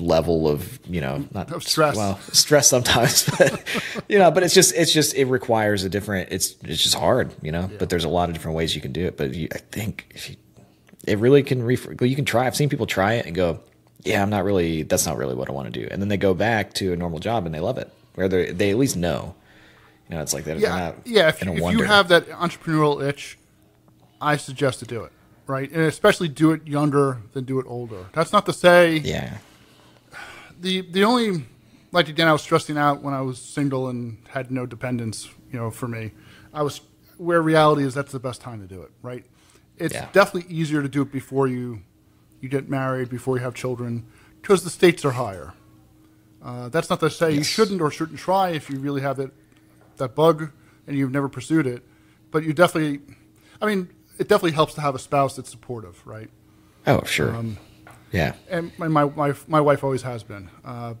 level of you know not Of stress. Well, stress sometimes, but you know, but it's just it's just it requires a different. It's it's just hard, you know. But there's a lot of different ways you can do it. But you, I think if you, it really can ref- you can try. I've seen people try it and go, yeah, I'm not really. That's not really what I want to do. And then they go back to a normal job and they love it, where they they at least know. You know, it's like they're yeah, not yeah. If, if you have that entrepreneurial itch, I suggest to do it, right? And especially do it younger than do it older. That's not to say yeah, the the only like again I was stressing out when I was single and had no dependents. You know, for me, I was where reality is that's the best time to do it, right? It's Yeah. definitely easier to do it before you you get married, before you have children, because the stakes are higher. Uh, that's not to say you shouldn't or shouldn't try if you really have that that bug and you've never pursued it, but you definitely, I mean, it definitely helps to have a spouse that's supportive, right? oh sure, Um, yeah, and my my my, my wife always has been. Uh,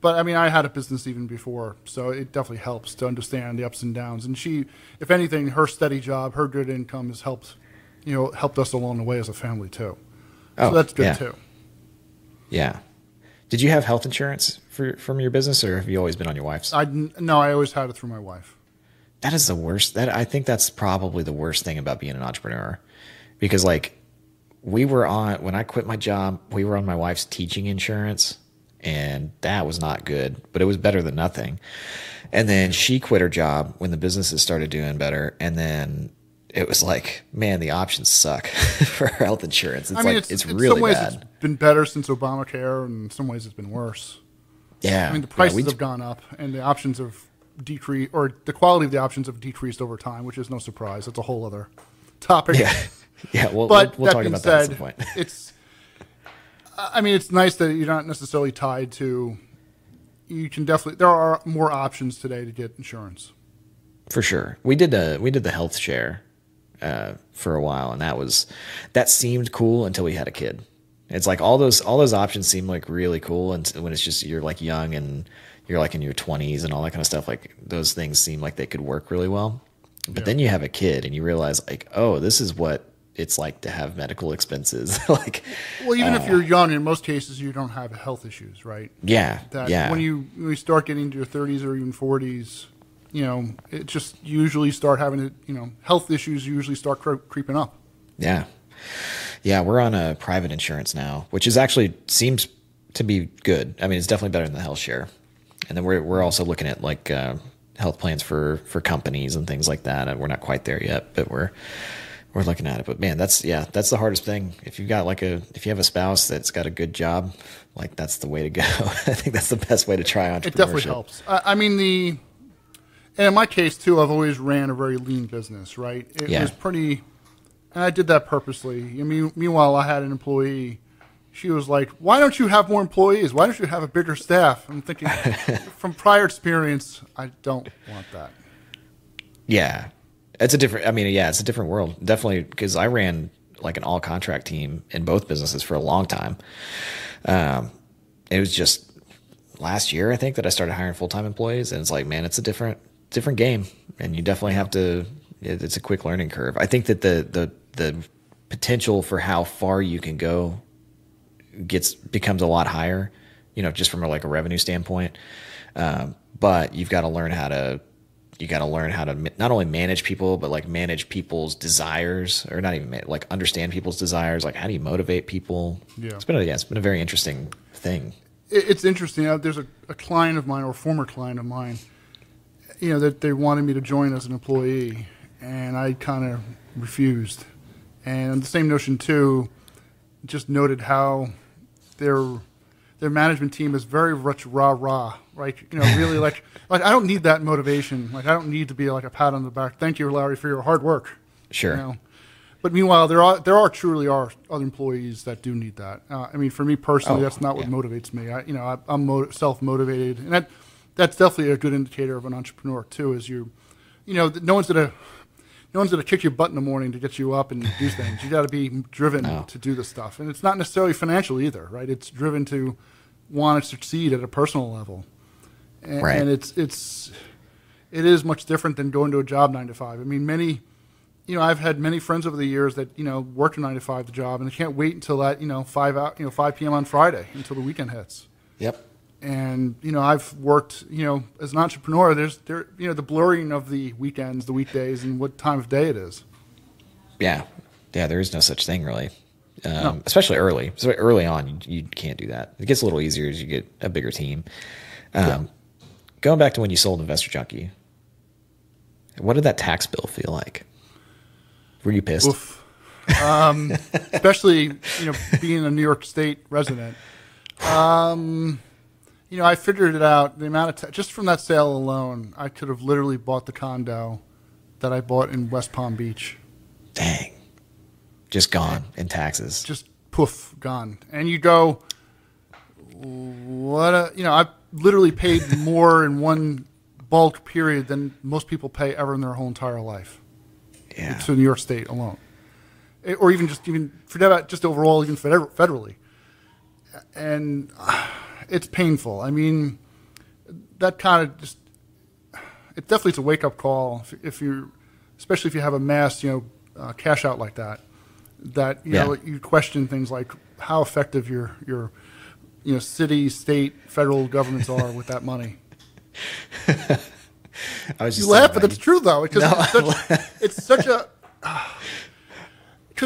but I mean, I had a business even before, so it definitely helps to understand the ups and downs. And she, if anything, her steady job, her good income has helped, you know, helped us along the way as a family too. Oh, so that's good yeah. too. yeah. Did you have health insurance for from your business, or have you always been on your wife's? I no, I always had it through my wife. That is the worst. That I think that's probably the worst thing about being an entrepreneur, because like we were on when I quit my job, we were on my wife's teaching insurance, and that was not good, but it was better than nothing. And then she quit her job when the businesses started doing better, and then it was like, man, the options suck for health insurance. It's I mean, like it's, it's, in really some ways bad. it's been better since Obamacare, and in some ways it's been worse. yeah, I mean, the Yeah, prices we- have gone up, and the options have decreased, or the quality of the options have decreased over time, which is no surprise. That's a whole other topic. yeah, yeah. We'll, But we'll, we'll that talk being about that at said, some point. it's. I mean, it's nice that you're not necessarily tied to. You can definitely. There are more options today to get insurance. For sure. We did the we did the health share uh, for a while, and that was that seemed cool until we had a kid. It's like all those all those options seem like really cool, and when it's just you're like young and you're like in your 20s and all that kind of stuff, like those things seem like they could work really well. But then you have a kid and you realize like, oh, this is what it's like to have medical expenses. like, Well, even Uh. if you're young, in most cases, you don't have health issues, right? yeah, That yeah, when you when you start getting into your 30s or even 40s, you know, it just usually start having it. You know, health issues usually start cre- creeping up. Yeah. Yeah, we're on a private insurance now, which is actually seems to be good. I mean, it's definitely better than the health share. And then we're we're also looking at like uh, health plans for for companies and things like that. And we're not quite there yet, but we're we're looking at it. But man, that's yeah, that's the hardest thing. If you've got like a if you have a spouse that's got a good job, like that's the way to go. I think that's the best way to try entrepreneurship. It definitely helps. I, I mean the, and in my case too, I've always ran a very lean business. Right, it Yeah. was pretty, and I did that purposely. I mean, meanwhile, I had an employee. She was like, "Why don't you have more employees? Why don't you have a bigger staff?" I'm thinking, from prior experience, I don't want that. Yeah, it's a different. I mean, yeah, it's a different world. Definitely because I ran like an all contract team in both businesses for a long time. Um, it was just last year, I think, that I started hiring full time employees, and it's like, man, it's a different different game, and you definitely have to. It's a quick learning curve. I think that the the the potential for how far you can go gets becomes a lot higher, you know, just from a, like a revenue standpoint. Um, but you've got to learn how to you got to learn how to not only manage people but like manage people's desires or not even like understand people's desires like how do you motivate people Yeah. it's been a, yeah, it's been a very interesting thing It's interesting. Uh, There's a, a client of mine or former client of mine, you know, that they wanted me to join as an employee, and I kind of refused. And the same notion too, just noted how their their management team is very much rah rah, right? You know, really like like I don't need that motivation. Like I don't need to be like a pat on the back. Thank you, Larry, for your hard work. Sure. You know? But meanwhile, there are there are truly are other employees that do need that. Uh, I mean, for me personally, Oh, that's not what yeah. motivates me. I, you know, I, I'm mo- self motivated, and that that's definitely a good indicator of an entrepreneur too. Is you, you know, no one's gonna no one's gonna kick your butt in the morning to get you up and do things. You got to be driven No. to do the stuff, and it's not necessarily financial either, right? It's driven to want to succeed at a personal level, and, Right. and it's it's it is much different than going to a job nine to five. I mean, many you know, I've had many friends over the years that you know worked a nine to five job, and they can't wait until that you know five out you know five p.m. on Friday until the weekend hits. yep And you know, I've worked you know as an entrepreneur. There's there you know the blurring of the weekends, the weekdays, and what time of day it is. yeah yeah there is no such thing really um, No. especially early so early on you, you can't do that it gets a little easier as you get a bigger team um, going back to when you sold investor junkie what did that tax bill feel like were you pissed. Um, especially you know being a New York State resident. Um, you know, I figured it out. The amount of ta- just from that sale alone, I could have literally bought the condo that I bought in West Palm Beach. dang. Just gone in taxes. Just poof gone. And you go what a you know i literally paid more in one bulk period than most people pay ever in their whole entire life. Yeah. To new york state alone. Or even just even forget about just overall even federally. And uh, it's painful. I mean that kind of just it definitely is a wake-up call if, if you especially if you have a mass you know uh, cash out like that that you know you question things like how effective your your you know city state federal governments are with that money. I was you laugh but it's true though because No, it's, such, it's such a because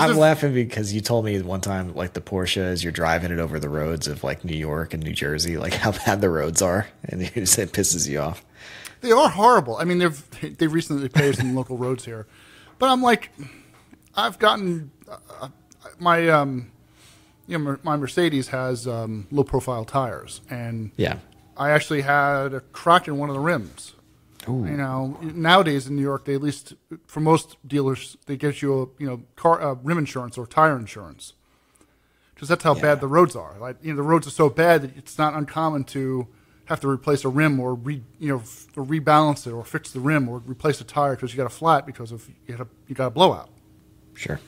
I'm laughing because you told me one time, like the Porsche, as you're driving it over the roads of like New York and New Jersey, like how bad the roads are, and it just it pisses you off. They are horrible. I mean, they've they've recently paved some local roads here, but I'm like, I've gotten uh, my um, you know, my Mercedes has um, low profile tires, and Yeah, I actually had a crack in one of the rims. You know, nowadays in New York, they at least for most dealers they get you a you know car uh, rim insurance or tire insurance because that's how Yeah. bad the roads are. Like you know, the roads are so bad that it's not uncommon to have to replace a rim or re you know f- or rebalance it or fix the rim or replace a tire because you got a flat because of you got a you got a blowout. sure.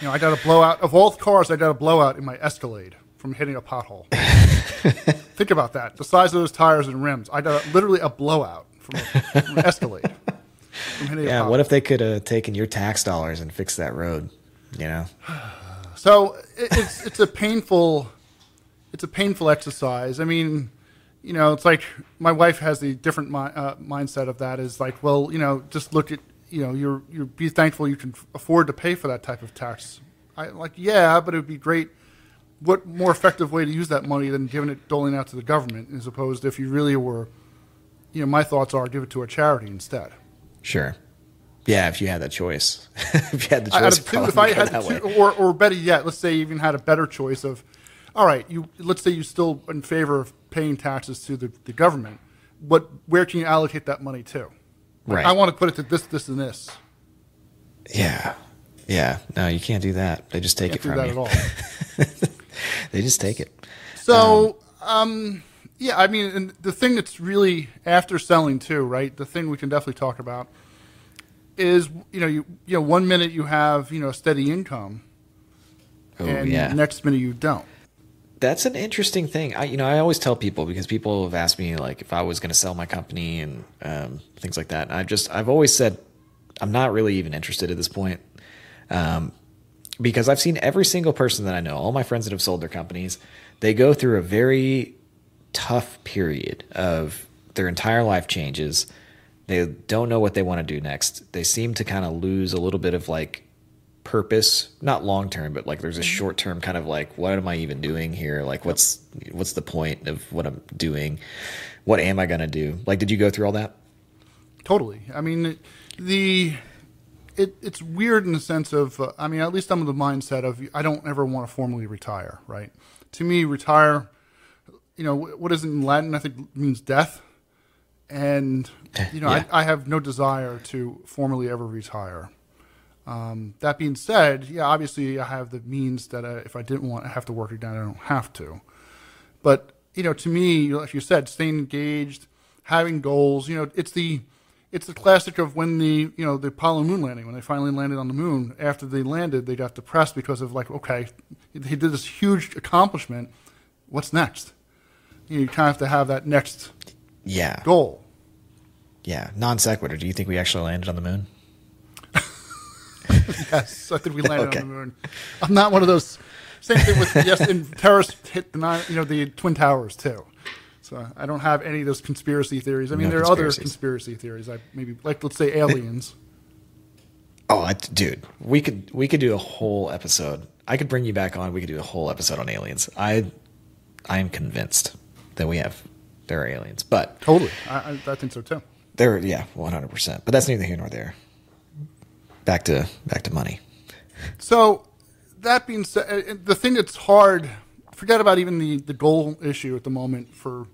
You know, I got a blowout of all cars. I got a blowout in my Escalade from hitting a pothole. Think about that. The size of those tires and rims. I got a, literally a blowout from, a, from an Escalade. From Yeah, what if they could have taken your tax dollars and fixed that road? You know, So it, it's it's a painful, it's a painful exercise. I mean, you know, it's like my wife has the different mi- uh, mindset of that. Is like, well, you know, just look at you know, you're you're be thankful you can afford to pay for that type of tax. I like, yeah, but it would be great. What more effective way to use that money than giving it doling out to the government, as opposed to if you really were, you know, my thoughts are give it to a charity instead. sure. Yeah, if you had that choice, if you had the choice, of two, if I had that to way. or or better yet, let's say you even had a better choice of, all right, you let's say you're still in favor of paying taxes to the, the government, but where can you allocate that money to? Like, Right. I want to put it to this, this, and this. Yeah, yeah. No, you can't do that. They just take Can't it do from that you. at all. They just take it. So, um, yeah, I mean, and the thing that's really after selling too, right? The thing we can definitely talk about is you know you you know one minute you have you know steady income, Oh and yeah. next minute you don't. That's an interesting thing. I, you know, I always tell people because people have asked me like if I was going to sell my company and um, things like that. And I've just, I've always said, I'm not really even interested at this point, um, because I've seen every single person that I know, all my friends that have sold their companies, they go through a very tough period of their entire life changes. They don't know what they want to do next. They seem to kind of lose a little bit of like purpose not long term but like there's a short term kind of like what am i even doing here like what's what's the point of what i'm doing what am i going to do like did you go through all that Totally. I mean, the it, it's weird in the sense of uh, I mean, at least I'm of the mindset of I don't ever want to formally retire. Right? To me, retire, you know, what is it in Latin? I think means death. And you know, Yeah. I, I have no desire to formally ever retire. Um, that being said, yeah, obviously I have the means that I, if I didn't want to have to work it down, I don't have to. But you know, to me, like you said, staying engaged, having goals. You know, it's the it's the classic of when the you know the Apollo moon landing when they finally landed on the moon. After they landed, they got depressed because of like, okay, they did this huge accomplishment. What's next? You, know, you kind of have to have that next yeah goal. yeah non sequitur do you think we actually landed on the moon Yes, I think we landed Okay. on the moon. I'm not one of those. Same thing with yes, and terrorists hit the nine, you know the twin towers too. So I don't have any of those conspiracy theories. I mean, No there are other conspiracy theories. I maybe like let's say aliens. oh I, dude we could we could do a whole episode i could bring you back on we could do a whole episode on aliens i i am convinced that we have there are aliens but totally, I, I, think so too. There, yeah, one hundred percent. But that's neither here nor there. Back to back to money. So that being said, the thing that's hard, forget about even the, the goal issue at the moment for,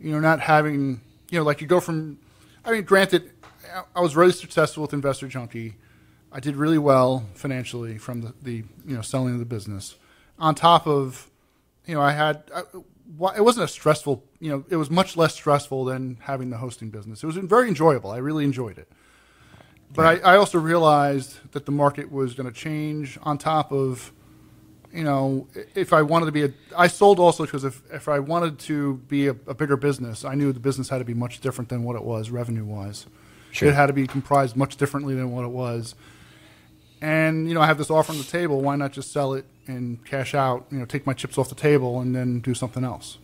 you know, not having, you know, like you go from, I mean, granted, I- was really successful with Investor Junkie. I did really well financially from the, the you know, selling of the business. On top of, you know, I had, I, it wasn't a stressful, you know, it was much less stressful than having the hosting business. It was very enjoyable. I really enjoyed it. But I, I also realized that the market was going to change. On top of, you know, if I wanted to be a, I sold also because if if I wanted to be a, a bigger business, I knew the business had to be much different than what it was revenue wise. Sure. It had to be comprised much differently than what it was. And you know, I have this offer on the table. Why not just sell it and cash out? You know, take my chips off the table and then do something else.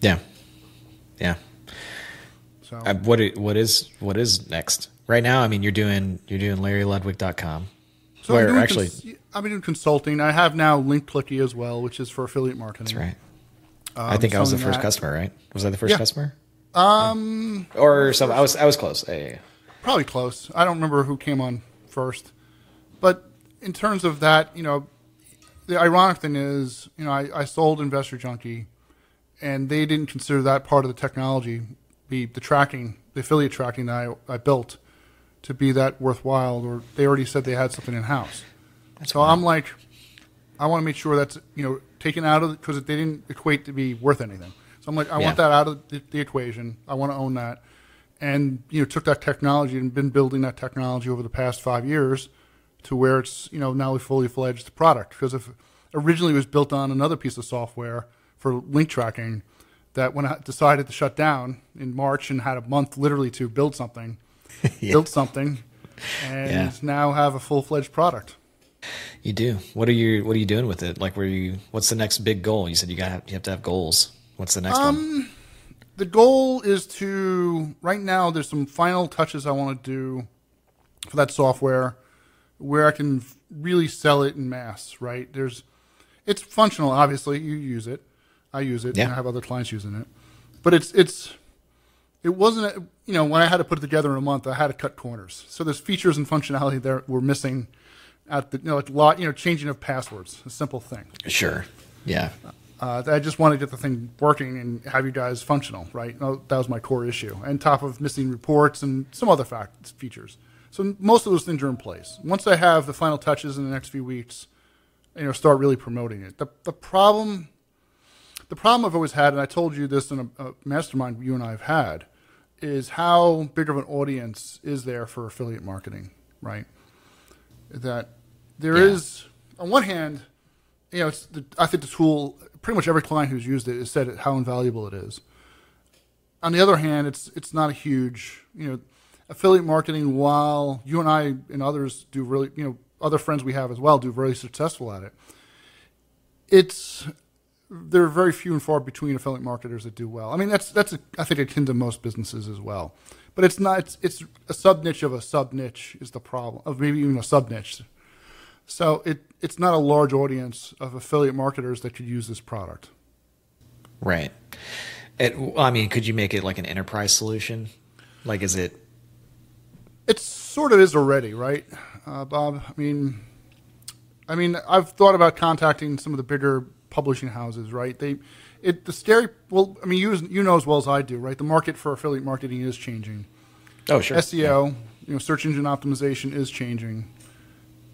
Yeah, yeah. So Uh, what what is what is next? Right now, I mean, you're doing you're doing LarryLudwig.com. So I'm actually, cons- I'm doing consulting. I have now LinkClicky as well, which is for affiliate marketing. that's right. Um, I think I was the first that. customer, right? Was I the first Yeah. customer? Um, Or some? I was I was close. Yeah, yeah, yeah. probably close. I don't remember who came on first, but in terms of that, you know, the ironic thing is, you know, I, I sold Investor Junkie, and they didn't consider that part of the technology, be the tracking, the affiliate tracking that I, I built, to be that worthwhile. Or they already said they had something in house. So I'm like, I want to make sure that's you know taken out of because they didn't equate to be worth anything. So I'm like, I Yeah. want that out of the, the equation. I want to own that, and you know took that technology and been building that technology over the past five years to where it's you know now a fully fledged product. Because if originally it was built on another piece of software for link tracking, that when I decided to shut down in March and had a month literally to build something, Yeah. built something, and Yeah. now have a full fledged product. You do. What are you What are you doing with it? Like, where you? What's the next big goal? You said you got you have to have goals. What's the next Um, one? The goal is to right now. There's some final touches I want to do for that software, where I can really sell it in mass. Right? There's, it's functional. Obviously, you use it. I use it. Yeah. And I have other clients using it, but it's it's. It wasn't, a, you know, when I had to put it together in a month, I had to cut corners. So there's features and functionality there were missing, at the, you know, like lot, you know, changing of passwords, a simple thing. Sure. Yeah. Uh, I just want to get the thing working and have you guys functional, right? That was my core issue. And top of missing reports and some other fact features. So most of those things are in place. Once I have the final touches in the next few weeks, you know, start really promoting it. The the problem, the problem I've always had, and I told you this in a, a mastermind you and I have had, is how big of an audience is there for affiliate marketing, right? That there is, Yeah. on one hand, you know, it's the, I think the tool. Pretty much every client who's used it has said it, how invaluable it is. On the other hand, it's it's not a huge, you know, affiliate marketing. While you and I and others do really, you know, other friends we have as well do very successful at it. It's there are very few and far between affiliate marketers that do well. I mean, that's that's a, I think akin to most businesses as well. But it's not. It's, it's a sub niche of a sub niche is the problem of maybe even a sub niche. So it it's not a large audience of affiliate marketers that could use this product. Right. It, I mean, could you make it like an enterprise solution? Like, is it? It sort of is already, right, uh, Bob? I mean, I mean, I've thought about contacting some of the bigger publishing houses, right? They, it the scary. Well, I mean, you you know as well as I do, right? The market for affiliate marketing is changing. Oh, sure. SEO, you know, search engine optimization is changing,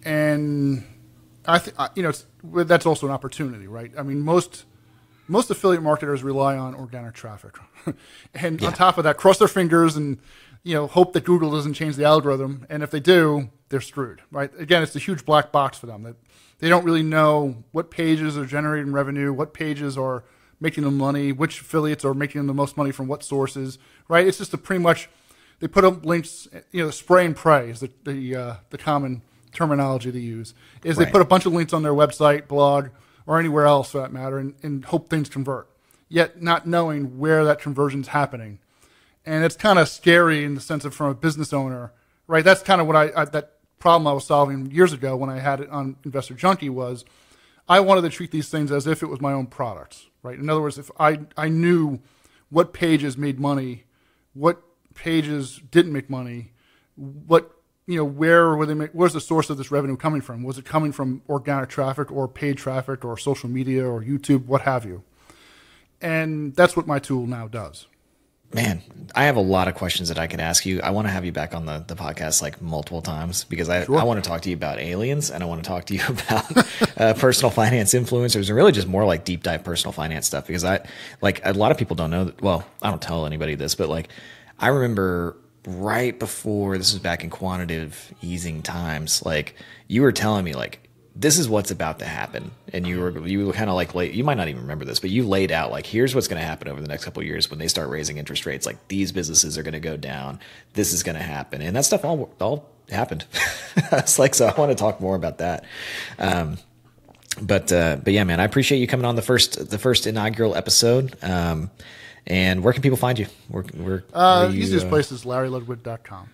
and I think you know that's also an opportunity, right? I mean, most most affiliate marketers rely on organic traffic, and Yeah. on top of that, cross their fingers and you know hope that Google doesn't change the algorithm, and if they do, they're screwed, right? Again, it's a huge black box for them that they don't really know what pages are generating revenue, what pages are making them money, which affiliates are making them the most money from what sources, right? It's just a pretty much they put up links, you know, spray and pray is the the, uh, the common terminology they use. Is they put a bunch of links on their website, blog, or anywhere else for that matter, and, and hope things convert. Yet not knowing where that conversion's happening, and it's kind of scary in the sense of from a business owner, right? That's kind of what I, I that problem I was solving years ago when I had it on Investor Junkie was I wanted to treat these things as if it was my own product, right? In other words, if I, I knew what pages made money, what pages didn't make money, what you know, where were they make, where's the source of this revenue coming from? Was it coming from organic traffic or paid traffic or social media or YouTube, what have you? And that's what my tool now does. Man, I have a lot of questions that I could ask you. I want to have you back on the, the podcast like multiple times because I, I want to talk to you about aliens and I want to talk to you about uh, personal finance influencers and really just more like deep dive personal finance stuff because I like a lot of people don't know that. Well, I don't tell anybody this, but like I remember right before this was back in quantitative easing times, like you were telling me like this is what's about to happen. And you were you were kind of like late you might not even remember this but you laid out like here's what's going to happen over the next couple years when they start raising interest rates. Like these businesses are going to go down. This is going to happen. And that stuff all all happened. It's like so i want to talk more about that. Um but uh but yeah man i appreciate you coming on the first the first inaugural episode. Um and where can people find you where, where, Uh, where you, easiest uh, place is larryludwig.com.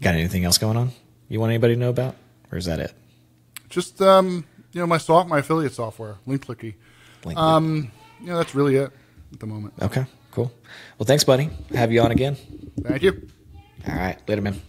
got anything else going on you want anybody to know about or is that it Just um, you know, my soft, my affiliate software, LinkClicky. Link- Um, you know, that's really it at the moment. okay cool well thanks buddy have you on again Thank you. all right later man